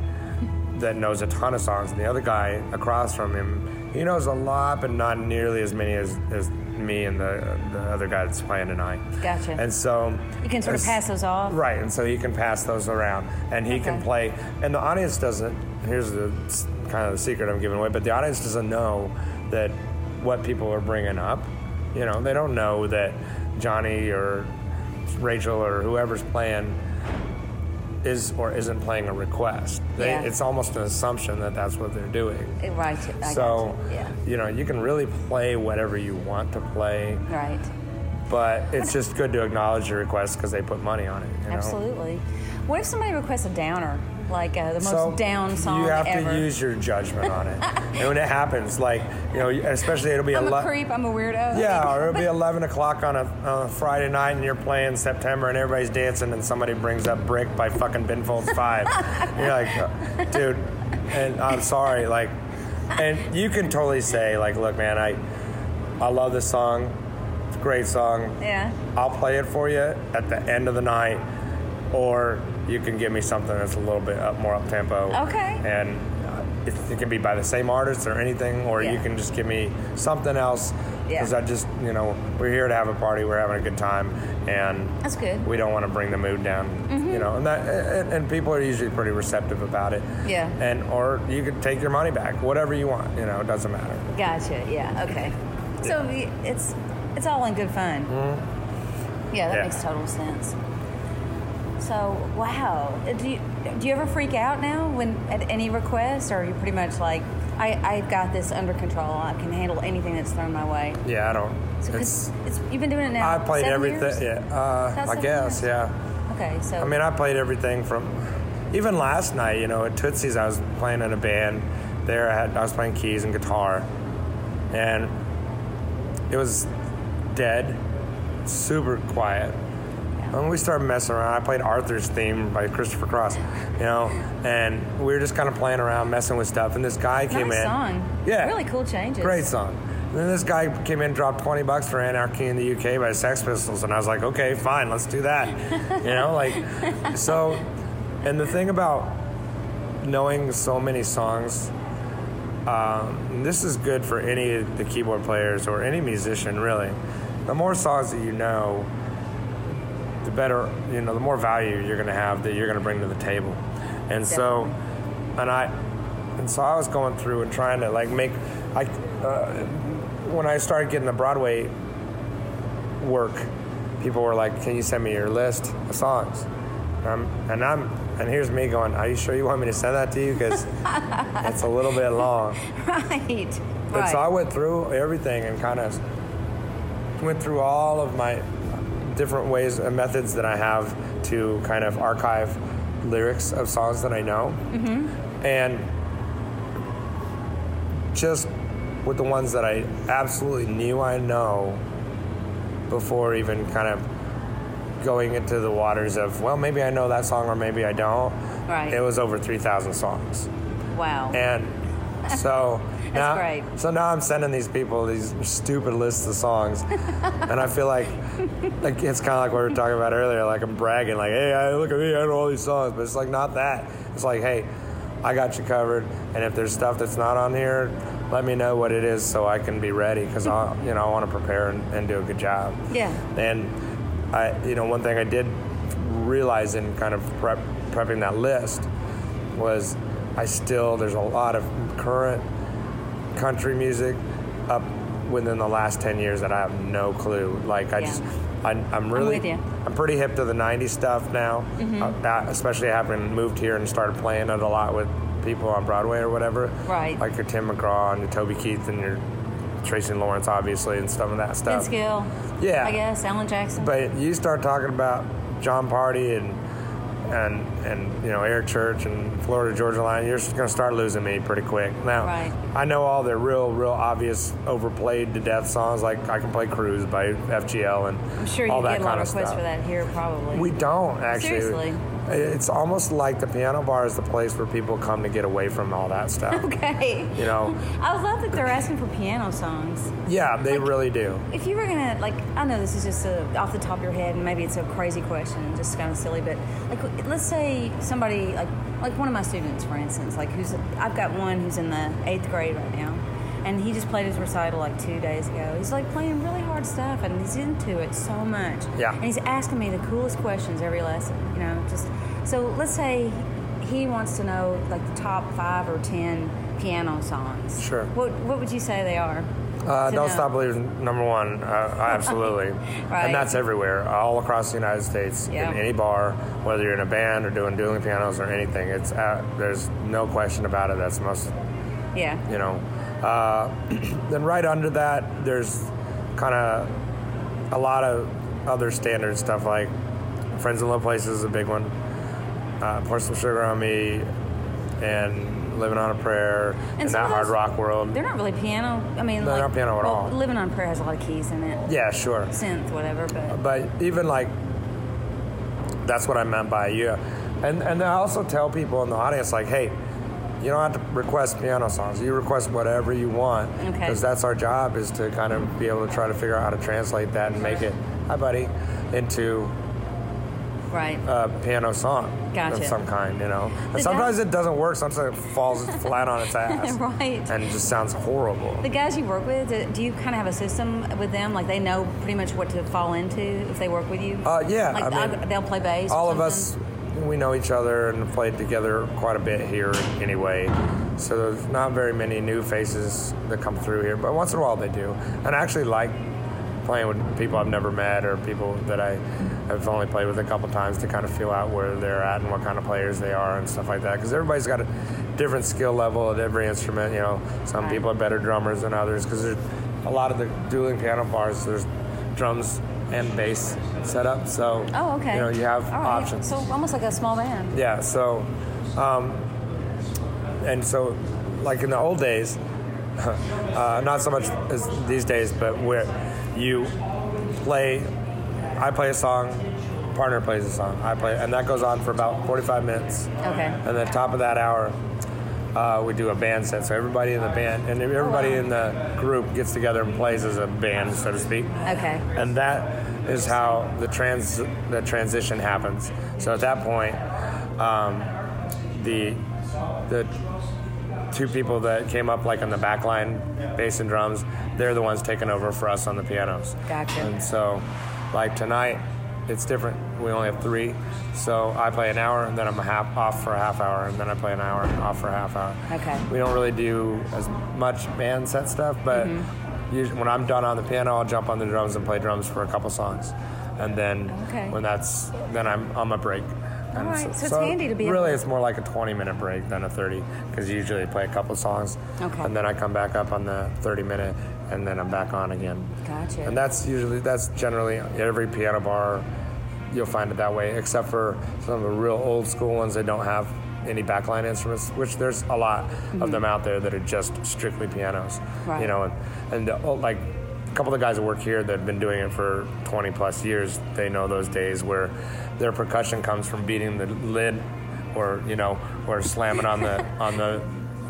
that knows a ton of songs and the other guy across from him he knows a lot but not nearly as many as, as me and the, the other guy that's playing tonight Gotcha. and so You can sort of pass those off. Right, and so he can pass those around, and he can play. And the audience doesn't. Here's the kind of the secret I'm giving away, but the audience doesn't know that what people are bringing up. You know, they don't know that Johnny or Rachel or whoever's playing is or isn't playing a request. They, Yeah. It's almost an assumption that that's what they're doing. Right. I so, gotcha. Yeah. you know, you can really play whatever you want to play, Right. but it's just good to acknowledge your request because they put money on it. You know? Absolutely. What if somebody requests a downer, like uh, the most So down song you have ever? to use your judgment on it, and when it happens, like you know, especially it'll be I'm a ele- creep. I'm a weirdo. Yeah, or it'll be 11 o'clock on a, on a Friday night and you're playing September and everybody's dancing and somebody brings up Brick by fucking Ben Folds 5. you're like, dude, and I'm sorry, like, and you can totally say, like, look, man, I, I love this song. It's a great song. Yeah. I'll play it for you at the end of the night, or you can give me something that's a little bit up, more up tempo. Okay. And uh, it, it can be by the same artist or anything, or you can just give me something else. Yeah. Because I just, you know, we're here to have a party. We're having a good time, and That's good. Mm-hmm. we don't want to bring the mood down. You know, and that, and, and people are usually pretty receptive about it. Yeah. And or you could take your money back, whatever you want. You know, it doesn't matter. Gotcha. Yeah. Okay. So it's it's all in good fun. Yeah, that Yeah. makes total sense. So wow, Uh, do you do you ever freak out now when at any request, or are you pretty much like I I've got this under control. I can handle anything that's thrown my way. Yeah, I don't. So it's, it's, you've been doing it now. I played everything. years? Yeah, uh, I guess. years? Yeah. Okay, so I mean, I played everything from even last night. You know, at Tootsie's, I was playing in a band. There, I had I was playing keys and guitar, and it was dead, super quiet. When we started messing around, I played Arthur's theme by Christopher Cross, you know, and we were just kind of playing around, messing with stuff. And this guy came in. song. Yeah. really cool changes. Great song. And then this guy came in, and dropped twenty bucks for Anarchy in the UK by Sex Pistols, and I was like, okay, fine, let's do that. you know, like, so. And the thing about knowing so many songs, um, this is good for any of the keyboard players or any musician, really. The more songs that you know, the better, you know, the more value you're going to have that you're going to bring to the table. And so, and I, and so I was going through and trying to like make, I, uh, when I started getting the Broadway work, people were like, "Can you send me your list of songs?" Um, and I'm, and here's me going, "Are you sure you want me to send that to you? Because it's a little bit long." Right. And Right. so I went through everything and kind of went through all of my different ways and methods that I have to kind of archive lyrics of songs that I know. Mm-hmm. And just with the ones that I absolutely knew I know before even kind of going into the waters of, well, maybe I know that song or maybe I don't. Right. It was over 3,000 songs. wow. And so now, great. so now I'm sending these people these stupid lists of songs, and I feel like, like it's kind of like what we were talking about earlier. Like I'm bragging, like, hey, I, look at me, I know all these songs. But it's like not that. It's like, hey, I got you covered, and if there's stuff that's not on here, let me know what it is so I can be ready because I, you know, I want to prepare and, and do a good job. Yeah. And I, you know, one thing I did realize in kind of prep, prepping that list was I still there's a lot of current country music up within the last 10 years that I have no clue. Like I Yeah. just I, I'm really with you. Mm-hmm. I'm pretty hip to the 90s stuff now. Uh, especially having moved here and started playing it a lot with people on Broadway or whatever. Right. Like your Tim McGraw and your Toby Keith and your Tracy Lawrence obviously and some of that stuff. Vince. Gill. Yeah. I guess Alan Jackson. But you start talking about Jon Pardi and and and you know Eric Church and Florida Georgia Line, you're just gonna start losing me pretty quick. Now, Right. I know all the real, real obvious, overplayed to death songs. Like I can play "Cruise" by FGL and I'm sure you all that get a lot of requests for that here, probably. We don't actually. Seriously? It's almost like the piano bar is the place where people come to get away from all that stuff. okay. You know, I love that they're asking for piano songs. yeah, they really do. If you were gonna like, I know this is just a, off the top of your head, and maybe it's a crazy question, and just kind of silly, but like, let's say somebody like, like one of my students, for instance, like who's, I've got one who's in the eighth grade right now, and he just played his recital like two days ago. He's like playing really hard stuff, and he's into it so much. Yeah. And he's asking me the coolest questions every lesson. You know, just so let's say he wants to know like the top five or ten piano songs. Sure. What What would you say they are? Uh, don't know? stop believing. Number one, uh, absolutely, Right. and that's everywhere, all across the United States, Yeah. in any bar, whether you're in a band or doing dueling pianos or anything. It's uh, there's no question about it. That's the most Yeah. you know. Uh, then right under that, there's kind of a lot of other standard stuff like Friends in Low Places is a big one. Uh, Pour Some Sugar on Me and Living on a Prayer And and, that of hard rock world. They're not really piano. I mean, They're like, not piano at well, all. Living on Prayer has a lot of keys in it, Yeah, sure. synth, whatever. But But even like, that's what I meant by you. And and I also tell people in the audience like, hey, you don't have to request piano songs. You request whatever you want Okay. because that's our job is to kind of be able to try to figure out how to translate that and make it, hi buddy, into right. a piano song Gotcha. of some kind. You know. And sometimes it doesn't work. Sometimes it falls flat on its ass. Right. And it just sounds horrible. The guys you work with, do- you kind of have a system with them? Like they know pretty much what to fall into if they work with you? Uh, yeah, Like I mean, they'll play bass. all of us? We know each other and played together quite a bit here anyway. So there's not very many new faces that come through here but once in a while they do. And i actually like playing with people i've never met or people that i have only played with a couple times to kind of feel out where they're at and what kind of players they are and stuff like that. Because everybody's got a different skill level at every instrument you know. Some people are better drummers than others because there's a lot of the dueling piano bars there's drums and bass setup. so Oh, okay. you know you have right. options So almost like a small band. yeah so um, and so like in the old days uh, not so much as these days but where you play i play a song partner plays a song i play and that goes on for about 45 minutes Okay. and then top of that hour uh, we do a band set so everybody in the band and everybody in the group gets together and plays as a band so to speak Okay. and that is how the trans the transition happens. So at that point, um, the the two people that came up like on the back line, bass and drums, they're the ones taking over for us on the pianos. Gotcha. And so, like tonight, it's different. We only have three, so I play an hour, and then I'm half off for a half hour, and then I play an hour and off for a half hour. Okay. We don't really do as much band set stuff, but Mm-hmm. usually when I'm done on the piano, I'll jump on the drums and play drums for a couple songs, and then Okay. when that's then I'm on my break. And right, so it's handy to be Really, it's more like a 20 minute break than a 30 because you usually play a couple songs, Okay. and then I come back up on the 30 minute, and then I'm back on again. Gotcha. And that's usually that's generally every piano bar you'll find it that way, except for some of the real old school ones that don't have any backline instruments, which there's a lot of them out there that are just strictly pianos. Mm-hmm. Right. You know, and, and the, oh, like a couple of the guys that work here that have been doing it for 20 plus years, they know those days where their percussion comes from beating the lid, or you know, or slamming on the on the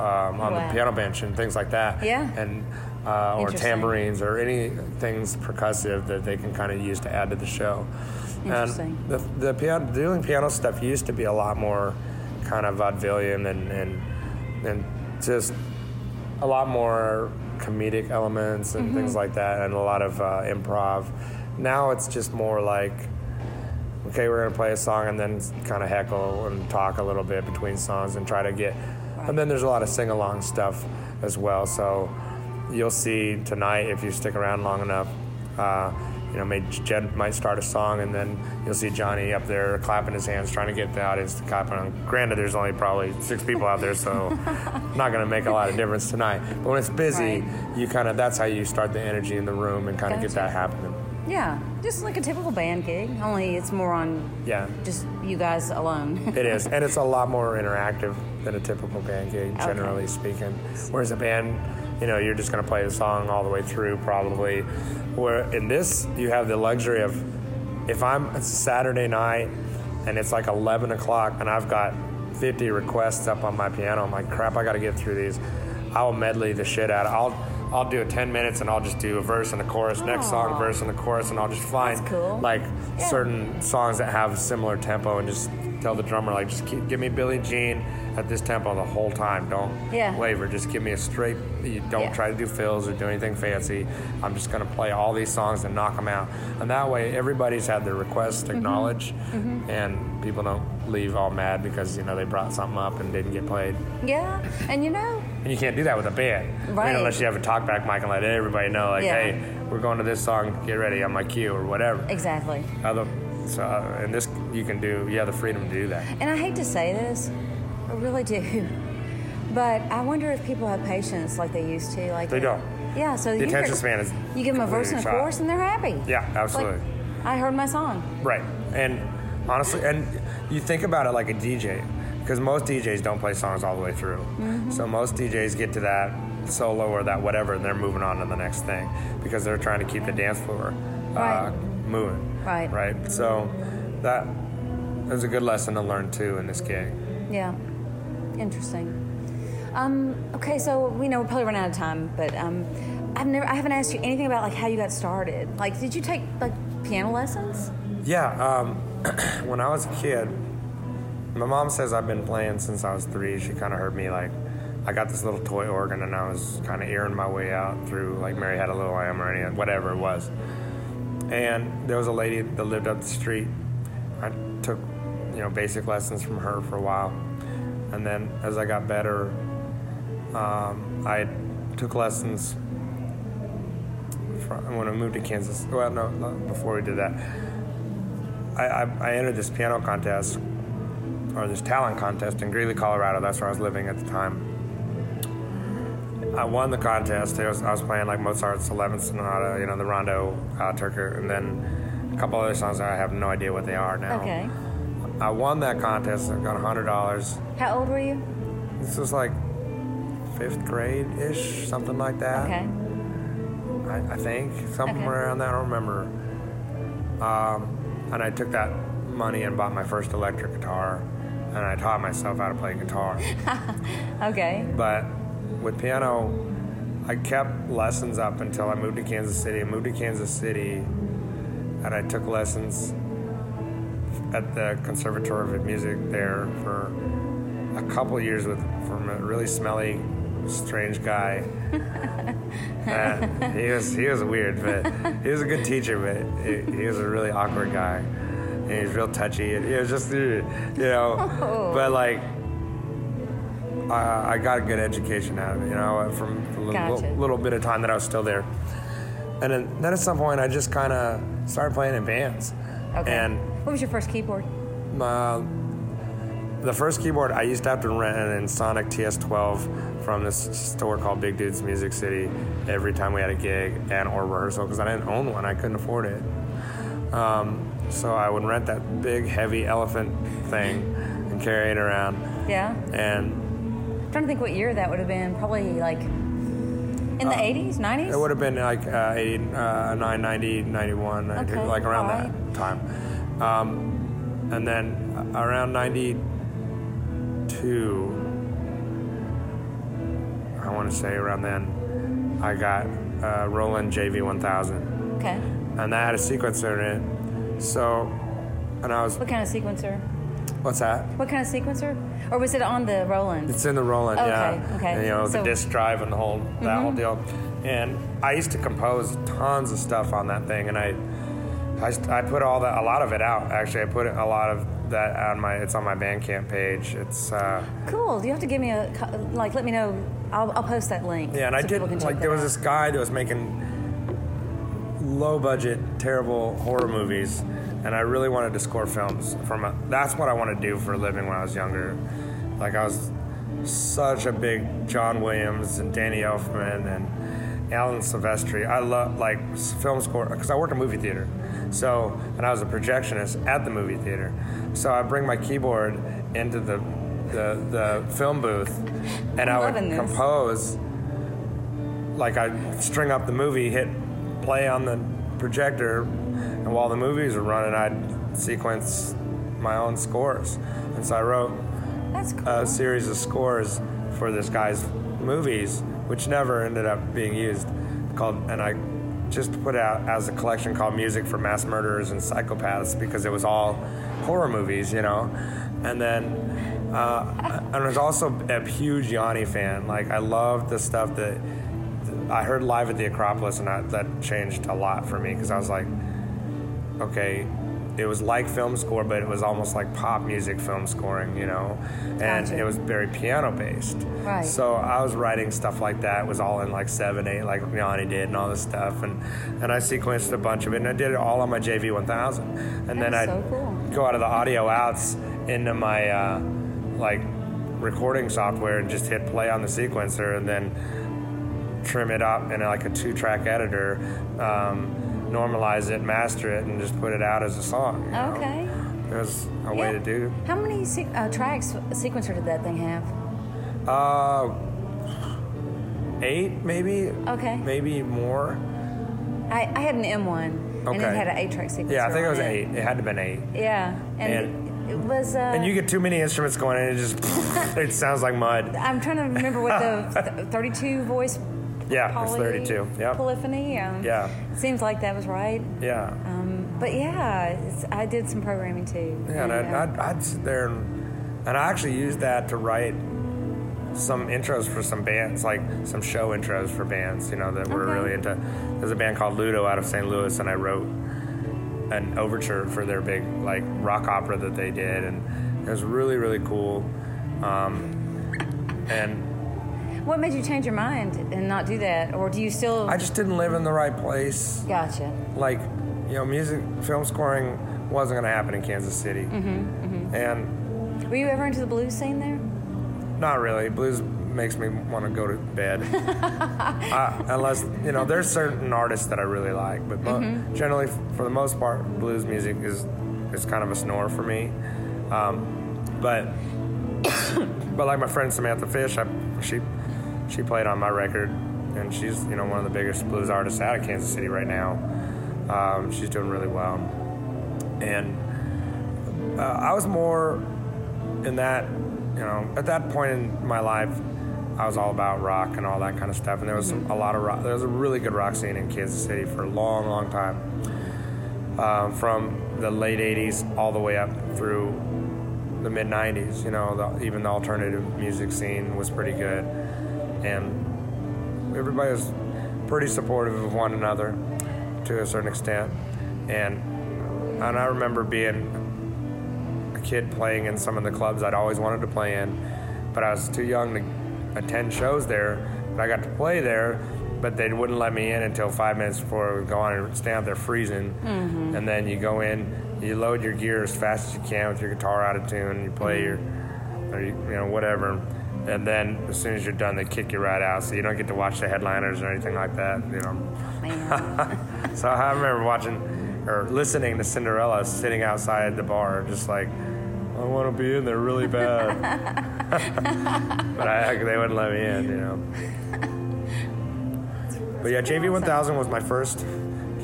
um, on Wow. the piano bench and things like that. Yeah. And uh, or tambourines or any things percussive that they can kind of use to add to the show. Interesting. And the the piano doing piano stuff used to be a lot more kind of vaudevillian and and and just a lot more comedic elements and things like that, and a lot of uh, improv. Now it's just more like, okay, we're gonna play a song and then kind of heckle and talk a little bit between songs and try to get. And then there's a lot of sing along stuff as well. So you'll see tonight if you stick around long enough. Uh, you know, may, Jed might start a song, and then you'll see Johnny up there clapping his hands, trying to get the audience to clap. And granted, there's only probably six people out there, so not going to make a lot of difference tonight. But when it's busy, Right. you kind of that's how you start the energy in the room and kind of get that happening. Yeah, just like a typical band gig, only it's more on Yeah, just you guys alone. it is, and it's a lot more interactive than a typical band gig, Okay. generally speaking. Whereas a band, you know, you're just going to play the song all the way through, probably. Where in this, you have the luxury of, if I'm it's Saturday night and it's like 11 o'clock and I've got 50 requests up on my piano, I'm like, crap, I got to get through these. I'll medley the shit out. I'll I'll do a 10 minutes and I'll just do a verse and a chorus. Next song, verse and a chorus, and I'll just find cool. like Yeah. certain songs that have similar tempo and just tell the drummer like just keep, give me Billie Jean at this tempo the whole time. Don't Yeah. waver. Just give me a straight. You don't Yeah. try to do fills or do anything fancy. I'm just gonna play all these songs and knock them out. And that way, everybody's had their requests Mm-hmm. acknowledged, and people don't leave all mad because you know they brought something up and didn't get played. Yeah, and you know, And you can't do that with a band. I mean, Right. unless you have a talkback mic and let everybody know, like, Yeah. hey, we're going to this song, get ready on my cue or whatever. Exactly. Other, so, uh, and this, you can do, you have the freedom to do that. And I hate to say this, I really do. But I wonder if people have patience like they used to. Like They don't. Yeah, so The you attention span is You give them a verse and a chorus, and they're happy. Yeah, Like, absolutely. I heard my song. Right. And honestly, and you think about it like a DJ, because most DJs don't play songs all the way through. Mm-hmm. So most DJs get to that solo or that whatever, and they're moving on to the next thing because they're trying to keep the dance floor uh, Right. moving. Right. Right. So that is a good lesson to learn too in this gig. Yeah, interesting. Um, okay, so we know we're probably running out of time, but um, I've never, I haven't asked you anything about like how you got started. Like, did you take like piano lessons? Yeah. Um, when I was a kid, my mom says I've been playing since I was three. She kind of heard me like, I got this little toy organ and I was kind of earing my way out through like Mary Had a Little Lamb or any whatever it was. And there was a lady that lived up the street. I took, you know, basic lessons from her for a while, and then as I got better, um, I took lessons when I moved to Kansas. Well, no, no, before we did that, I, I, I entered this piano contest or this talent contest in Greeley, Colorado. That's where I was living at the time. I won the contest. I was, I was playing like Mozart's 11th Sonata, you know, the Rondo uh, Turca, and then a couple other songs that I have no idea what they are now. Okay. I won that contest. I got $100. How old were you? This was like fifth grade ish, something like that. Okay. I, I think somewhere Okay. around that. I don't remember. Um, and I took that money and bought my first electric guitar, and I taught myself how to play guitar. Okay. but with piano, I kept lessons up until I moved to Kansas City. I moved to Kansas City, and I took lessons at the Conservatory of Music there for a couple years with from a really smelly, strange guy. He was he was weird, but he was a good teacher. But he, he was a really awkward guy, and he was real touchy. And it was just you know, but like I, I got a good education out of it. You know, from the little, Gotcha. little, little bit of time that I was still there. And then, then at some point, I just kind of started playing in bands. Okay. And what was your first keyboard? my, the first keyboard I used to have to rent Ensoniq TS12 from this store called Big Dudes Music City every time we had a gig and or rehearsal because I didn't own one. I couldn't afford it. Um, so I would rent that big heavy elephant thing and carry it around. Yeah. And I'm trying to think what year that would have been. Probably like in the 80s, 90s? Uh, it would have been like uh, 80, uh, 990, 91, 90, Okay, like around alright. that time. Um, and then around 92, I want to say around then, I got uh, Roland JV1000. Okay. And that had a sequencer in it. So, and I was, What kind of sequencer? what's that? What kind of sequencer? Or was it on the Roland? It's in the Roland, Okay, yeah. okay. And, you know, So- Mm-hmm. the disc drive and the whole that whole deal. And I used to compose tons of stuff on that thing, and I, I, I put all that, a lot of it out. Actually, I put a lot of that on my. It's on my Bandcamp page. It's uh, Cool. Do you have to give me a like? Let me know. I'll, I'll post that link. yeah, and I did people can check like there was out. this guy that was making low budget, terrible horror movies, and I really wanted to score films from. A, that's what I wanted to do for a living when I was younger. Like I was such a big John Williams and Danny Elfman and Alan Silvestri. I love like film score because I work in movie theater, so and I was a projectionist at the movie theater. So I bring my keyboard into the the, the film booth, and I would compose like I'd string up the movie, hit play on the projector, and while the movies were running, I'd sequence my own scores. And so I wrote cool. a series of scores for this guy's movies, which never ended up being used. Called, and I just put out as a collection called Music for Mass Murderers and Psychopaths because it was all horror movies, you know. And then, uh, and I was also a huge Yanni fan. Like I loved the stuff that I heard live at the Acropolis, and I, that changed a lot for me because I was like, okay, it was like film score, but it was almost like pop music film scoring, you know, and Gotcha. it was very piano based. Right. So I was writing stuff like that. It was all in like seven, eight, like Yanni did, and all this stuff, and and I sequenced a bunch of it, and I did it all on my JV 1000, and then I'd so cool. go out of the audio outs into my uh, like recording software and just hit play on the sequencer, and then trim it up in like a two track editor, um, normalize it, master it, and just put it out as a song. you know? Okay. It was a way to do. How many se- uh, tracks sequencer did that thing have? Uh, eight, maybe. Okay. Maybe more. I, I had an M1, okay. and it had an eight track sequencer. Yeah, I think it was eight. It had to have been eight. Yeah, and, And- it was. Uh, And you get too many instruments going, and it just it sounds like mud. I'm trying to remember what the 32 voice. Yeah, it's poly- 32. Yep. Polyphony. Um, Yeah. Seems like that was right. Yeah. Um, but yeah, it's, I did some programming too. Yeah, and I'd, I'd, I'd sit there and, and I actually used that to write some intros for some bands, like some show intros for bands, you know, that were Okay. really into. There's a band called Ludo out of St. Louis, and I wrote an overture for their big like rock opera that they did, and it was really really cool. Um, and What made you change your mind and not do that, or do you still? I just didn't live in the right place. gotcha. Like, you know, music film scoring wasn't going to happen in Kansas City, Mm-hmm, and Were you ever into the blues scene there? Not really. Blues makes me want to go to bed. uh, unless, you know, there's certain artists that I really like, but mo- Mm-hmm. generally, for the most part, blues music is is kind of a snore for me. Um, but but like my friend Samantha Fish, I, she she played on my record, and she's you know one of the biggest blues artists out of Kansas City right now. Um, she's doing really well, and uh, I was more in that, you know, at that point in my life, I was all about rock and all that kind of stuff. And there was some, a lot of rock. There was a really good rock scene in Kansas City for a long, long time, um, from the late '80s all the way up through the mid '90s. You know, the, even the alternative music scene was pretty good, and everybody was pretty supportive of one another to a certain extent. And and I remember being a kid playing in some of the clubs I'd always wanted to play in, but I was too young to attend shows there. But I got to play there, but they wouldn't let me in until five minutes before we would go on and stand out there freezing. Mm-hmm. And then you go in, you load your gear as fast as you can with your guitar out of tune, you play mm-hmm. your, or you, you know, whatever. And then as soon as you're done, they kick you right out, so you don't get to watch the headliners or anything like that. You know. So I remember watching or listening to Cinderella sitting outside the bar, just like, I want to be in there really bad. but I, they wouldn't let me in, you know. But yeah, JV 1000 was my first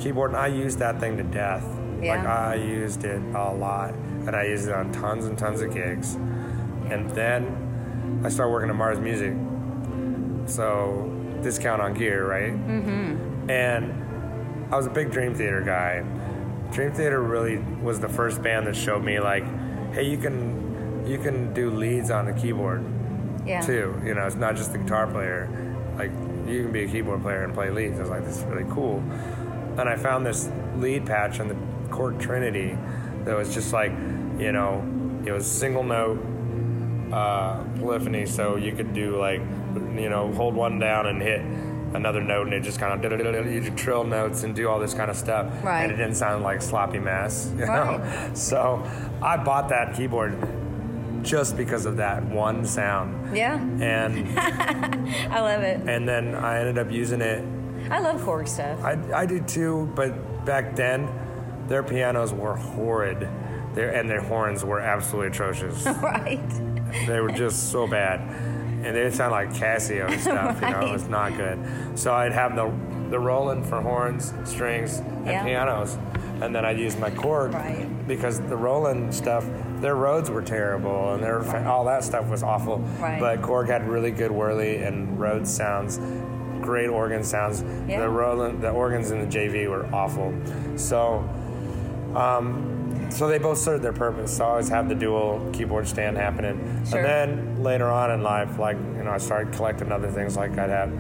keyboard, and I used that thing to death. Yeah. Like, I used it a lot, and I used it on tons and tons of gigs. And then I started working at Mars Music. So, discount on gear, right? Mm-hmm. And I was a big Dream Theater guy. Dream Theater really was the first band that showed me like, hey, you can you can do leads on the keyboard Yeah. too. You know, it's not just the guitar player. Like you can be a keyboard player and play leads. I was like, this is really cool. And I found this lead patch on the Korg Trinity that was just like, you know, it was single note uh, polyphony, so you could do like, you know, hold one down and hit another note, and it just kind of you trill notes and do all this kind of stuff, Right. and it didn't sound like sloppy mess, you know. Right. So I bought that keyboard just because of that one sound, Yeah. and I love it. and then I ended up using it. I love Korg stuff. I I did too, but back then, their pianos were horrid. Their, and their horns were absolutely atrocious. right. They were just so bad, and they sound like Casio and stuff. You know, it was not good. So I'd have the the Roland for horns, strings, and Yeah. pianos, and then I'd use my Korg Right. because the Roland stuff, their Rhodes were terrible, and their all that stuff was awful. Right. But Korg had really good whirly and Rhodes sounds, great organ sounds. Yeah. The Roland, the organs in the JV were awful. So. Um, so they both served their purpose. So I always have the dual keyboard stand happening. Sure. And then later on in life, like you know, I started collecting other things. Like I'd have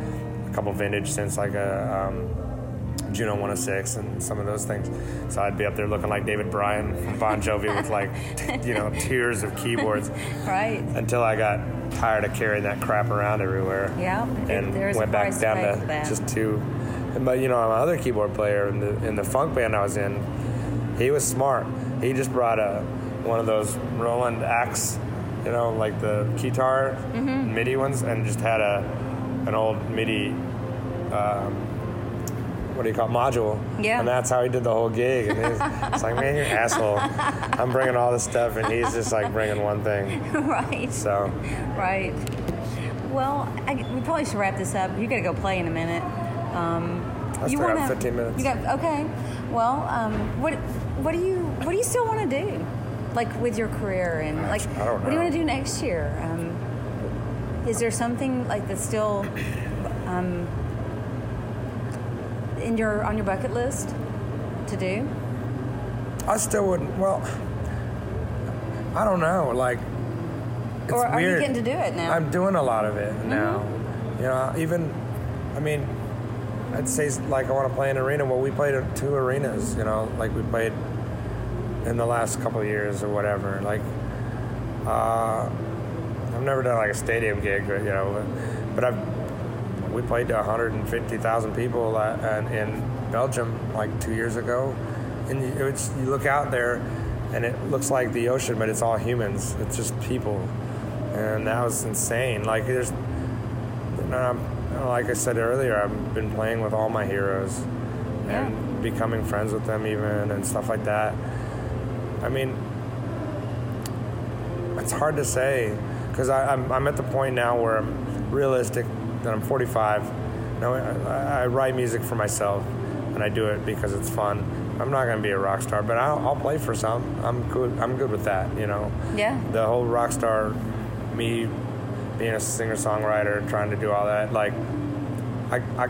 a couple vintage synths, like a um, Juno 106 and some of those things. So I'd be up there looking like David Bryan from Bon Jovi with like, t- you know, tiers of keyboards Right. until I got tired of carrying that crap around everywhere. Yeah, and went back down to just two. But you know, my other keyboard player in the in the funk band I was in, he was smart. He just brought a one of those Roland Axe, you know, like the guitar Mm-hmm. MIDI ones, and just had a an old MIDI. Um, what do you call it, module? Yeah. And that's how he did the whole gig. And he's, it's like, man, you're an asshole. I'm bringing all this stuff, and he's just like bringing one thing. right. So Right. Well, I, we probably should wrap this up. You got to go play in a minute. Um, I still got 15 minutes. You got okay. Well, um, what what do you what do you still want to do, like with your career and like I don't what do you want to do next year? Um, is there something like that's still um, in your on your bucket list to do? I still wouldn't. Well, I don't know. Like, it's Or are you getting to do it now? I'm doing a lot of it now. Mm-hmm. You know, even, I mean, I'd say like I want to play an arena. Well, we played two arenas. You know, like we played in the last couple years or whatever. Like, uh, I've never done like a stadium gig, but, you know, but I've we played to 150,000 people uh, in Belgium like two years ago, and you, you look out there, and it looks like the ocean, but it's all humans. It's just people, and that was insane. Like there's, um, like I said earlier, I've been playing with all my heroes, and becoming friends with them even and stuff like that. I mean, it's hard to say because I'm, I'm at the point now where I'm realistic that I'm 45. Now I, I write music for myself and I do it because it's fun. I'm not going to be a rock star, but I'll, I'll play for some. I'm good. I'm good with that. You know. Yeah. The whole rock star, me being a singer songwriter, trying to do all that. Like, I, I,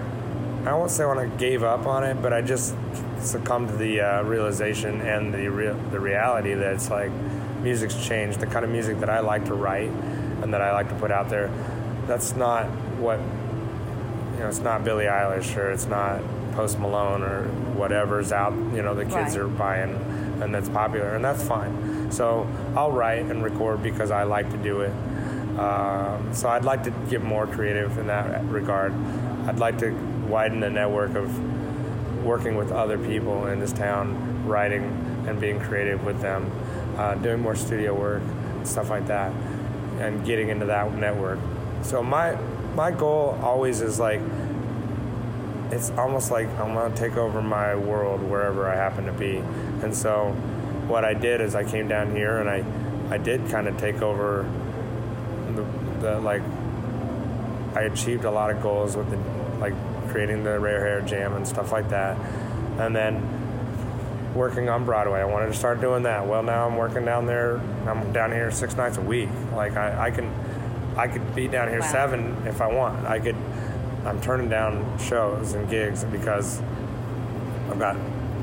I won't say when I gave up on it, but I just succumbed to the uh, realization and the real the reality that it's like music's changed. The kind of music that I like to write and that I like to put out there, that's not what you know. It's not Billie Eilish or it's not Post Malone or whatever's out. You know, the kids Right. are buying and that's popular, and that's fine. So I'll write and record because I like to do it. Um, so I'd like to get more creative in that regard. I'd like to widen the network of working with other people in this town, writing and being creative with them, uh, doing more studio work, stuff like that, and getting into that network. So my my goal always is like it's almost like I'm gonna take over my world wherever I happen to be. And so what I did is I came down here and I I did kind of take over like I achieved a lot of goals with the like creating the rare hair jam and stuff like that. And then working on Broadway. I wanted to start doing that. Well now I'm working down there I'm down here six nights a week. Like I, I can I could be down here Wow. seven if I want. I could I'm turning down shows and gigs because I've got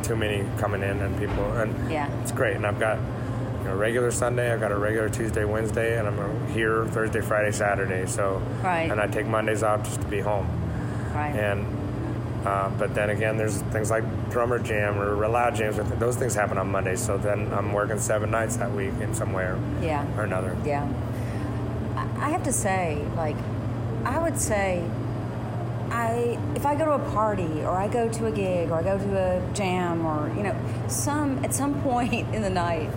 too many coming in and people and Yeah. it's great. And I've got regular Sunday, I've got a regular Tuesday, Wednesday, and I'm here Thursday, Friday, Saturday. So Right. and I take Mondays off just to be home. Right. And uh, but then again, there's things like drummer jam or loud jams. Those things happen on Mondays. So then I'm working seven nights that week in some way or, Yeah. or another. Yeah. I have to say, like, I would say, I if I go to a party or I go to a gig or I go to a jam or you know some at some point in the night,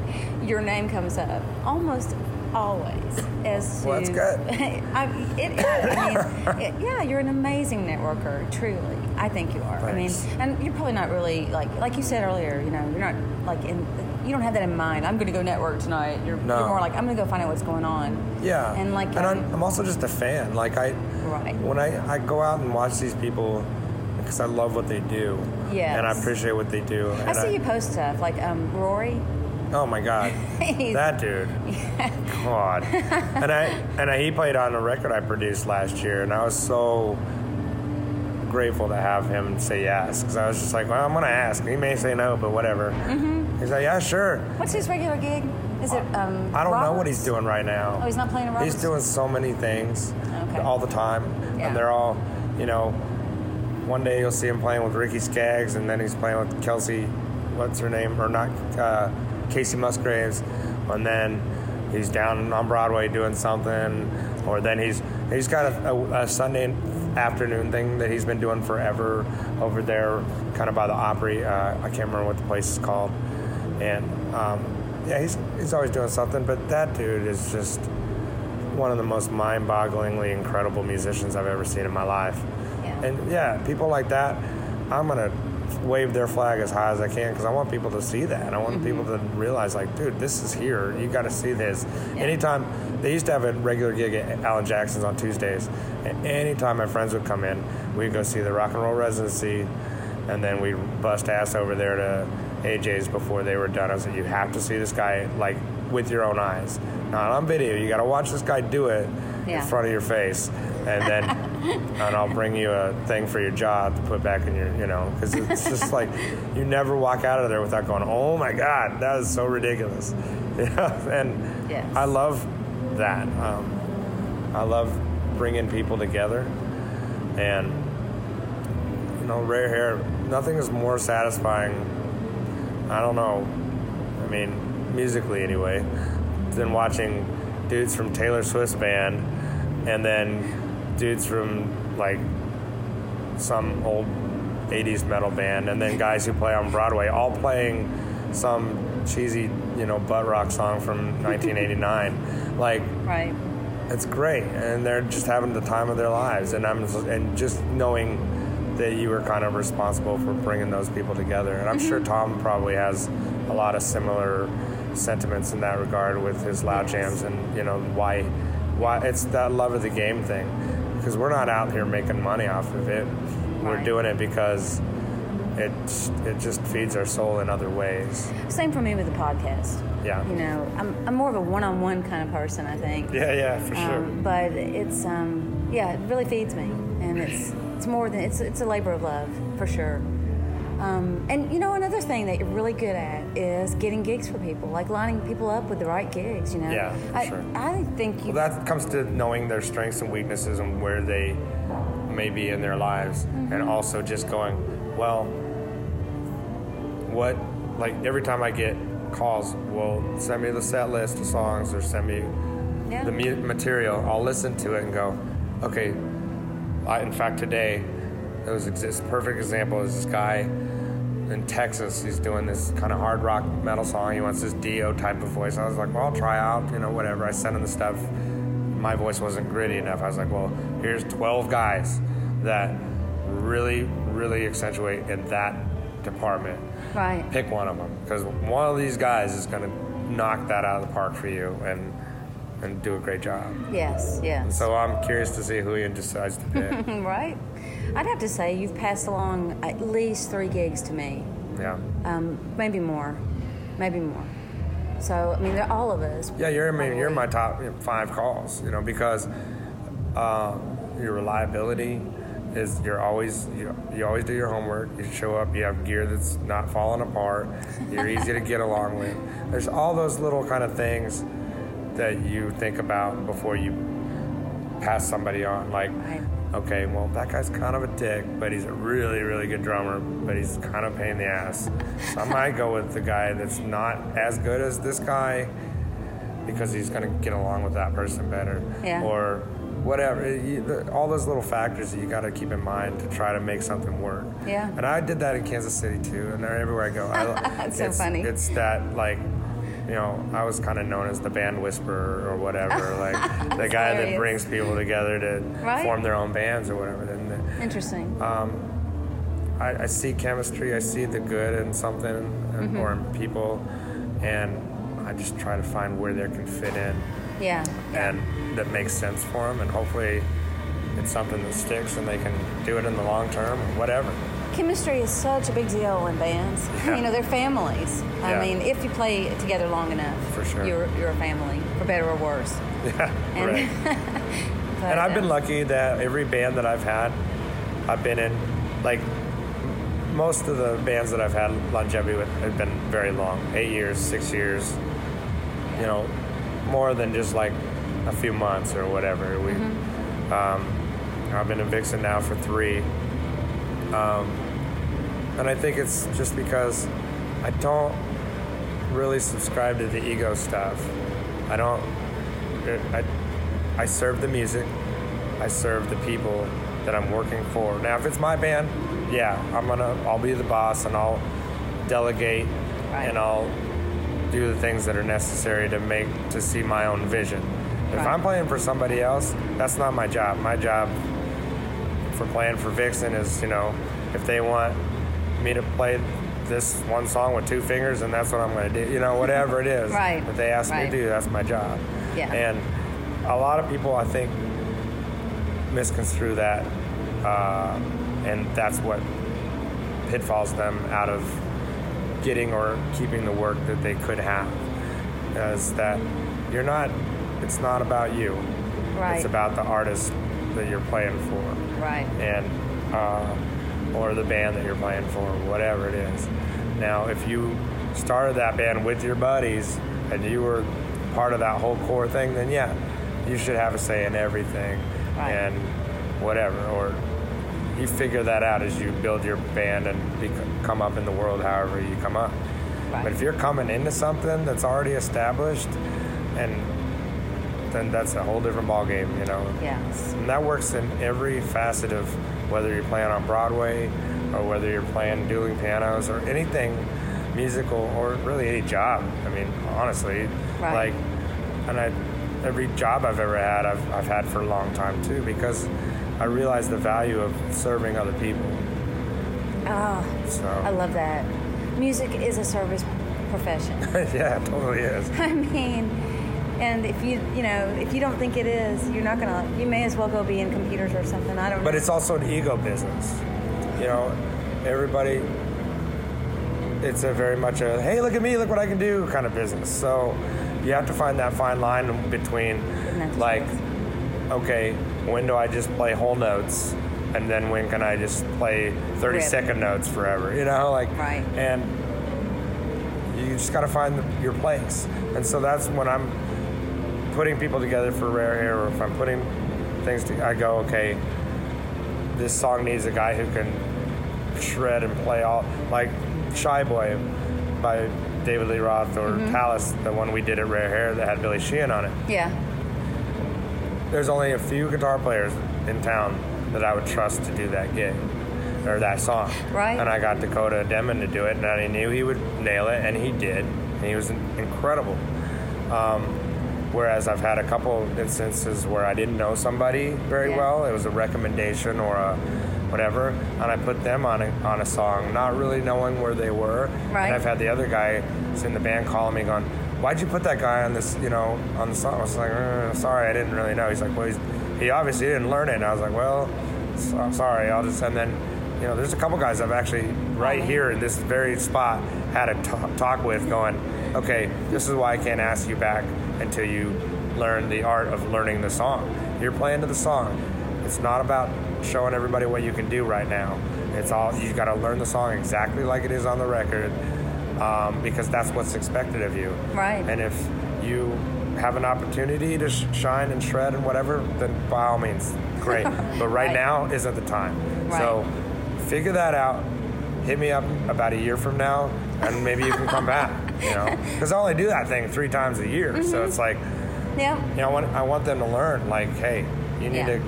your name comes up almost always as to. Well, that's good. I, it is. I mean, it, yeah, you're an amazing networker. Truly, I think you are. Thanks. I mean, and you're probably not really like like you said earlier. You know, you're not like in. You don't have that in mind. I'm going to go network tonight. You're, No. you're more like I'm going to go find out what's going on. Yeah. And like, and I'm, I'm also just a fan. Like I, Right. when I, I go out and watch these people because I love what they do. Yeah. And I appreciate what they do. I see you post stuff like um, Rory. Oh my God, that dude! God, and I and I, he played on a record I produced last year, and I was so grateful to have him say yes because I was just like, well, I'm gonna ask. He may say no, but whatever. Mm-hmm. He's like, yeah, sure. What's his regular gig? Is it? Um, I don't know what he's doing right now. Oh, he's not playing Roberts? He's doing so many things Okay. all the time, Yeah. and they're all, you know, one day you'll see him playing with Ricky Skaggs, and then he's playing with Kelsey, what's her name, or not, uh, Kacey Musgraves, and then he's down on Broadway doing something, or then he's he's got a, a, a Sunday afternoon thing that he's been doing forever over there, kind of by the Opry. Uh, I can't remember what the place is called, and um, yeah, he's he's always doing something. But that dude is just one of the most mind-bogglingly incredible musicians I've ever seen in my life. Yeah. And yeah, people like that, I'm gonna wave their flag as high as I can because I want people to see that. I want mm-hmm. people to realize, like, dude, this is here. You got to see this. Anytime they used to have a regular gig at Alan Jackson's on Tuesdays, and anytime my friends would come in, we'd go see the rock and roll residency, and then we'd bust ass over there to AJ's before they were done. I was like, you have to see this guy like with your own eyes, not on video. You got to watch this guy do it Yeah. in front of your face, and then and I'll bring you a thing for your job to put back in your, you know, because it's just like you never walk out of there without going, oh my god, that is so ridiculous, yeah, and Yes. I love that. Um, I love bringing people together, and you know, rare hair. Nothing is more satisfying. I don't know. I mean, musically anyway, than watching dudes from Taylor Swift's band, and then dudes from like some old 80s metal band, and then guys who play on Broadway, all playing some cheesy, you know, butt rock song from 1989. Like, Right. it's great, and they're just having the time of their lives, and I'm and just knowing that you were kind of responsible for bringing those people together, and I'm sure mm-hmm. Tom probably has a lot of similar sentiments in that regard with his loud jams, and you know why why it's that love of the game thing, because we're not out here making money off of it, we're doing it because it it just feeds our soul in other ways. Same for me with the podcast. Yeah. You know, I'm, I'm more of a one-on-one kind of person. I think. Yeah, yeah, for sure. Um, but it's um, yeah, it really feeds me, and it's it's more than it's it's a labor of love for sure. Um, and you know, another thing that you're really good at is getting gigs for people, like lining people up with the right gigs. You know, Yeah, for I, sure. I think you. Well, that comes to knowing their strengths and weaknesses and where they may be in their lives, and also just going, well, what, like every time I get calls, well, send me the set list of songs or send me Yeah. the mu- material. I'll listen to it and go, okay. I, in fact, today, it was this perfect example is this guy in Texas. He's doing this kind of hard rock metal song. He wants this Dio type of voice. I was like, well, I'll try out, you know, whatever. I sent him the stuff. My voice wasn't gritty enough. I was like, well, here's 12 guys that really, really accentuate in that department. right. Pick one of them because one of these guys is going to knock that out of the park for you and and do a great job. Yes. Yes. So I'm curious to see who he decides to pick. right. I'd have to say you've passed along at least three gigs to me. yeah. Um, maybe more. Maybe more. So I mean, they're all of us. Yeah, you're I mean, you're my top five calls, you know, because uh, your reliability is you're always you, you always do your homework. You show up, you have gear that's not falling apart. You're easy to get along with. There's all those little kind of things that you think about before you pass somebody on. Like, Right. okay, well that guy's kind of a dick, but he's a really really good drummer, but he's kind of a pain in the ass. So I might go with the guy that's not as good as this guy because he's going to get along with that person better. Yeah. Or whatever. You, all those little factors that you got to keep in mind to try to make something work. Yeah. And I did that in Kansas City too, and everywhere I go, I, so it's, funny. It's that like. You know, I was kind of known as the band whisperer or whatever, like the guy that brings people together to Right. form their own bands or whatever. Then uh, the- Interesting. Um, I, I see chemistry, I see the good in something and, mm-hmm. or in people, and I just try to find where they can fit in yeah. yeah. and that makes sense for them, and hopefully it's something that sticks and they can do it in the long term whatever. Chemistry is such a big deal in bands. Yeah. You know, they're families. I Yeah. mean, if you play together long enough, For sure. you're you're a family, for better or worse. Yeah, And, right. but, And I've been uh, lucky that every band that I've had, I've been in, like, most of the bands that I've had longevity with have been very long eight years, six years, you know, more than just like a few months or whatever. We, Mm-hmm. um, I've been in Vixen now for three, Um, and I think it's just because I don't really subscribe to the ego stuff. I don't. I, I serve the music. I serve the people that I'm working for. Now, if it's my band, yeah, I'm gonna. I'll be the boss and I'll delegate Right. and I'll do the things that are necessary to make to see my own vision. If Right. I'm playing for somebody else, that's not my job. My job for playing for Vixen is, you know, if they want me to play this one song with two fingers and that's what I'm going to do, you know, whatever it is Right. that they ask me to do, that's my job. Yeah. And a lot of people, I think, misconstrue that, uh, and that's what pitfalls them out of getting or keeping the work that they could have. Is that you're not, it's not about you. Right. It's about the artist that you're playing for Right. and uh, or the band that you're playing for, whatever it is. Now, if you started that band with your buddies and you were part of that whole core thing, then yeah, you should have a say in everything Right. and whatever. Or you figure that out as you build your band and bec come up in the world, however you come up. Right. But if you're coming into something that's already established, and then that's a whole different ballgame, you know. Yes. And that works in every facet of whether you're playing on Broadway or whether you're playing dueling pianos or anything musical or really any job. I mean, honestly, Right. like, and I, every job I've ever had, I've, I've had for a long time too because I realize the value of serving other people. Oh, So, I love that. Music is a service profession. yeah, it totally is. I mean, and if you you know if you don't think it is, you're not gonna. You may as well go be in computers or something. I don't. But know. it's also an ego business. You know, everybody, it's a very much a, hey, look at me, look what I can do kind of business. So you have to find that fine line between, like, okay, when do I just play whole notes? And then when can I just play 30 Rip. second notes forever? You know, like, Right. and you just got to find the, your place. And so that's when I'm putting people together for Rare Hair, or if I'm putting things to, I go, okay, this song needs a guy who can shred and play all, like Shy Boy by David Lee Roth or Talas, the one we did at Rare Hair that had Billy Sheehan on it. yeah, There's only a few guitar players in town that I would trust to do that gig or that song. Right. And I got Dakota Demon to do it, and I knew he would nail it, and he did. And he was incredible. Um, whereas I've had a couple instances where I didn't know somebody very Yeah. well. It was a recommendation or a whatever, and I put them on a, on a song, not really knowing where they were. Right. And I've had the other guy who's in the band calling me, going, "Why'd you put that guy on this? You know, on the song?" I was like, "Uh, "Sorry, I didn't really know." He's like, "Well, he's, he obviously didn't learn it." And I was like, "Well, so, I'm sorry. I'll just." And then, you know, there's a couple guys I've actually right here in this very spot had a t- talk with, going, "Okay, this is why I can't ask you back until you learn the art of learning the song. You're playing to the song. It's not about showing everybody what you can do right now. It's all you've got to learn the song exactly like it is on the record, um, because that's what's expected of you. Right. And if you have an opportunity to sh- shine and shred and whatever, then by all means, great. But right, Right. now isn't the time. Right. So figure that out. Hit me up about a year from now, and maybe you can come back. You know, because I only do that thing three times a year, so Mm-hmm. it's like yeah, you know, I want, I want them to learn, like, hey, you need Yeah. to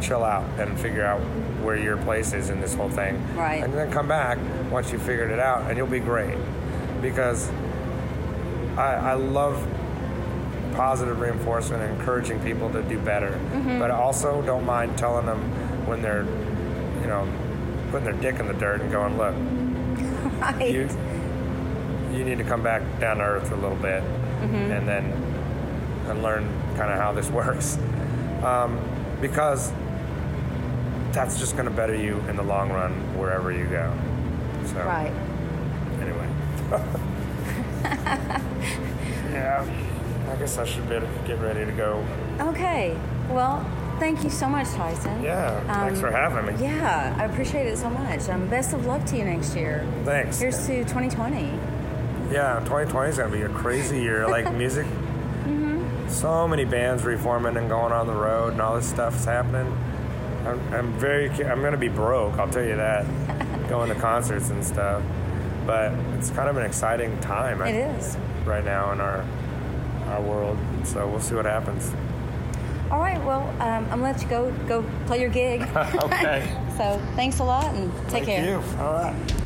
chill out and figure out where your place is in this whole thing. Right. And then come back once you figured it out, and you'll be great. Because I, I love positive reinforcement and encouraging people to do better. Mm-hmm. But I also don't mind telling them when they're, you know, putting their dick in the dirt and going, look, right. you you need to come back down to earth a little bit and then and learn kind of how this works um, because that's just going to better you in the long run wherever you go so right. anyway yeah i guess i should better get ready to go Okay. Well, thank you so much, Tyson. yeah thanks Um, for having me Yeah, I appreciate it so much. Um, best of luck to you next year. thanks Here's to 2020. Yeah, 2020 is going to be a crazy year. Like music, so many bands reforming and going on the road and all this stuff is happening. I'm, I'm very. I'm gonna be broke. I'll tell you that. going to concerts and stuff, but it's kind of an exciting time. I- It is. right now in our our world. So we'll see what happens. All right. Well, um, I'm gonna let you go go play your gig. okay. so thanks a lot and take Thank care. you. All right.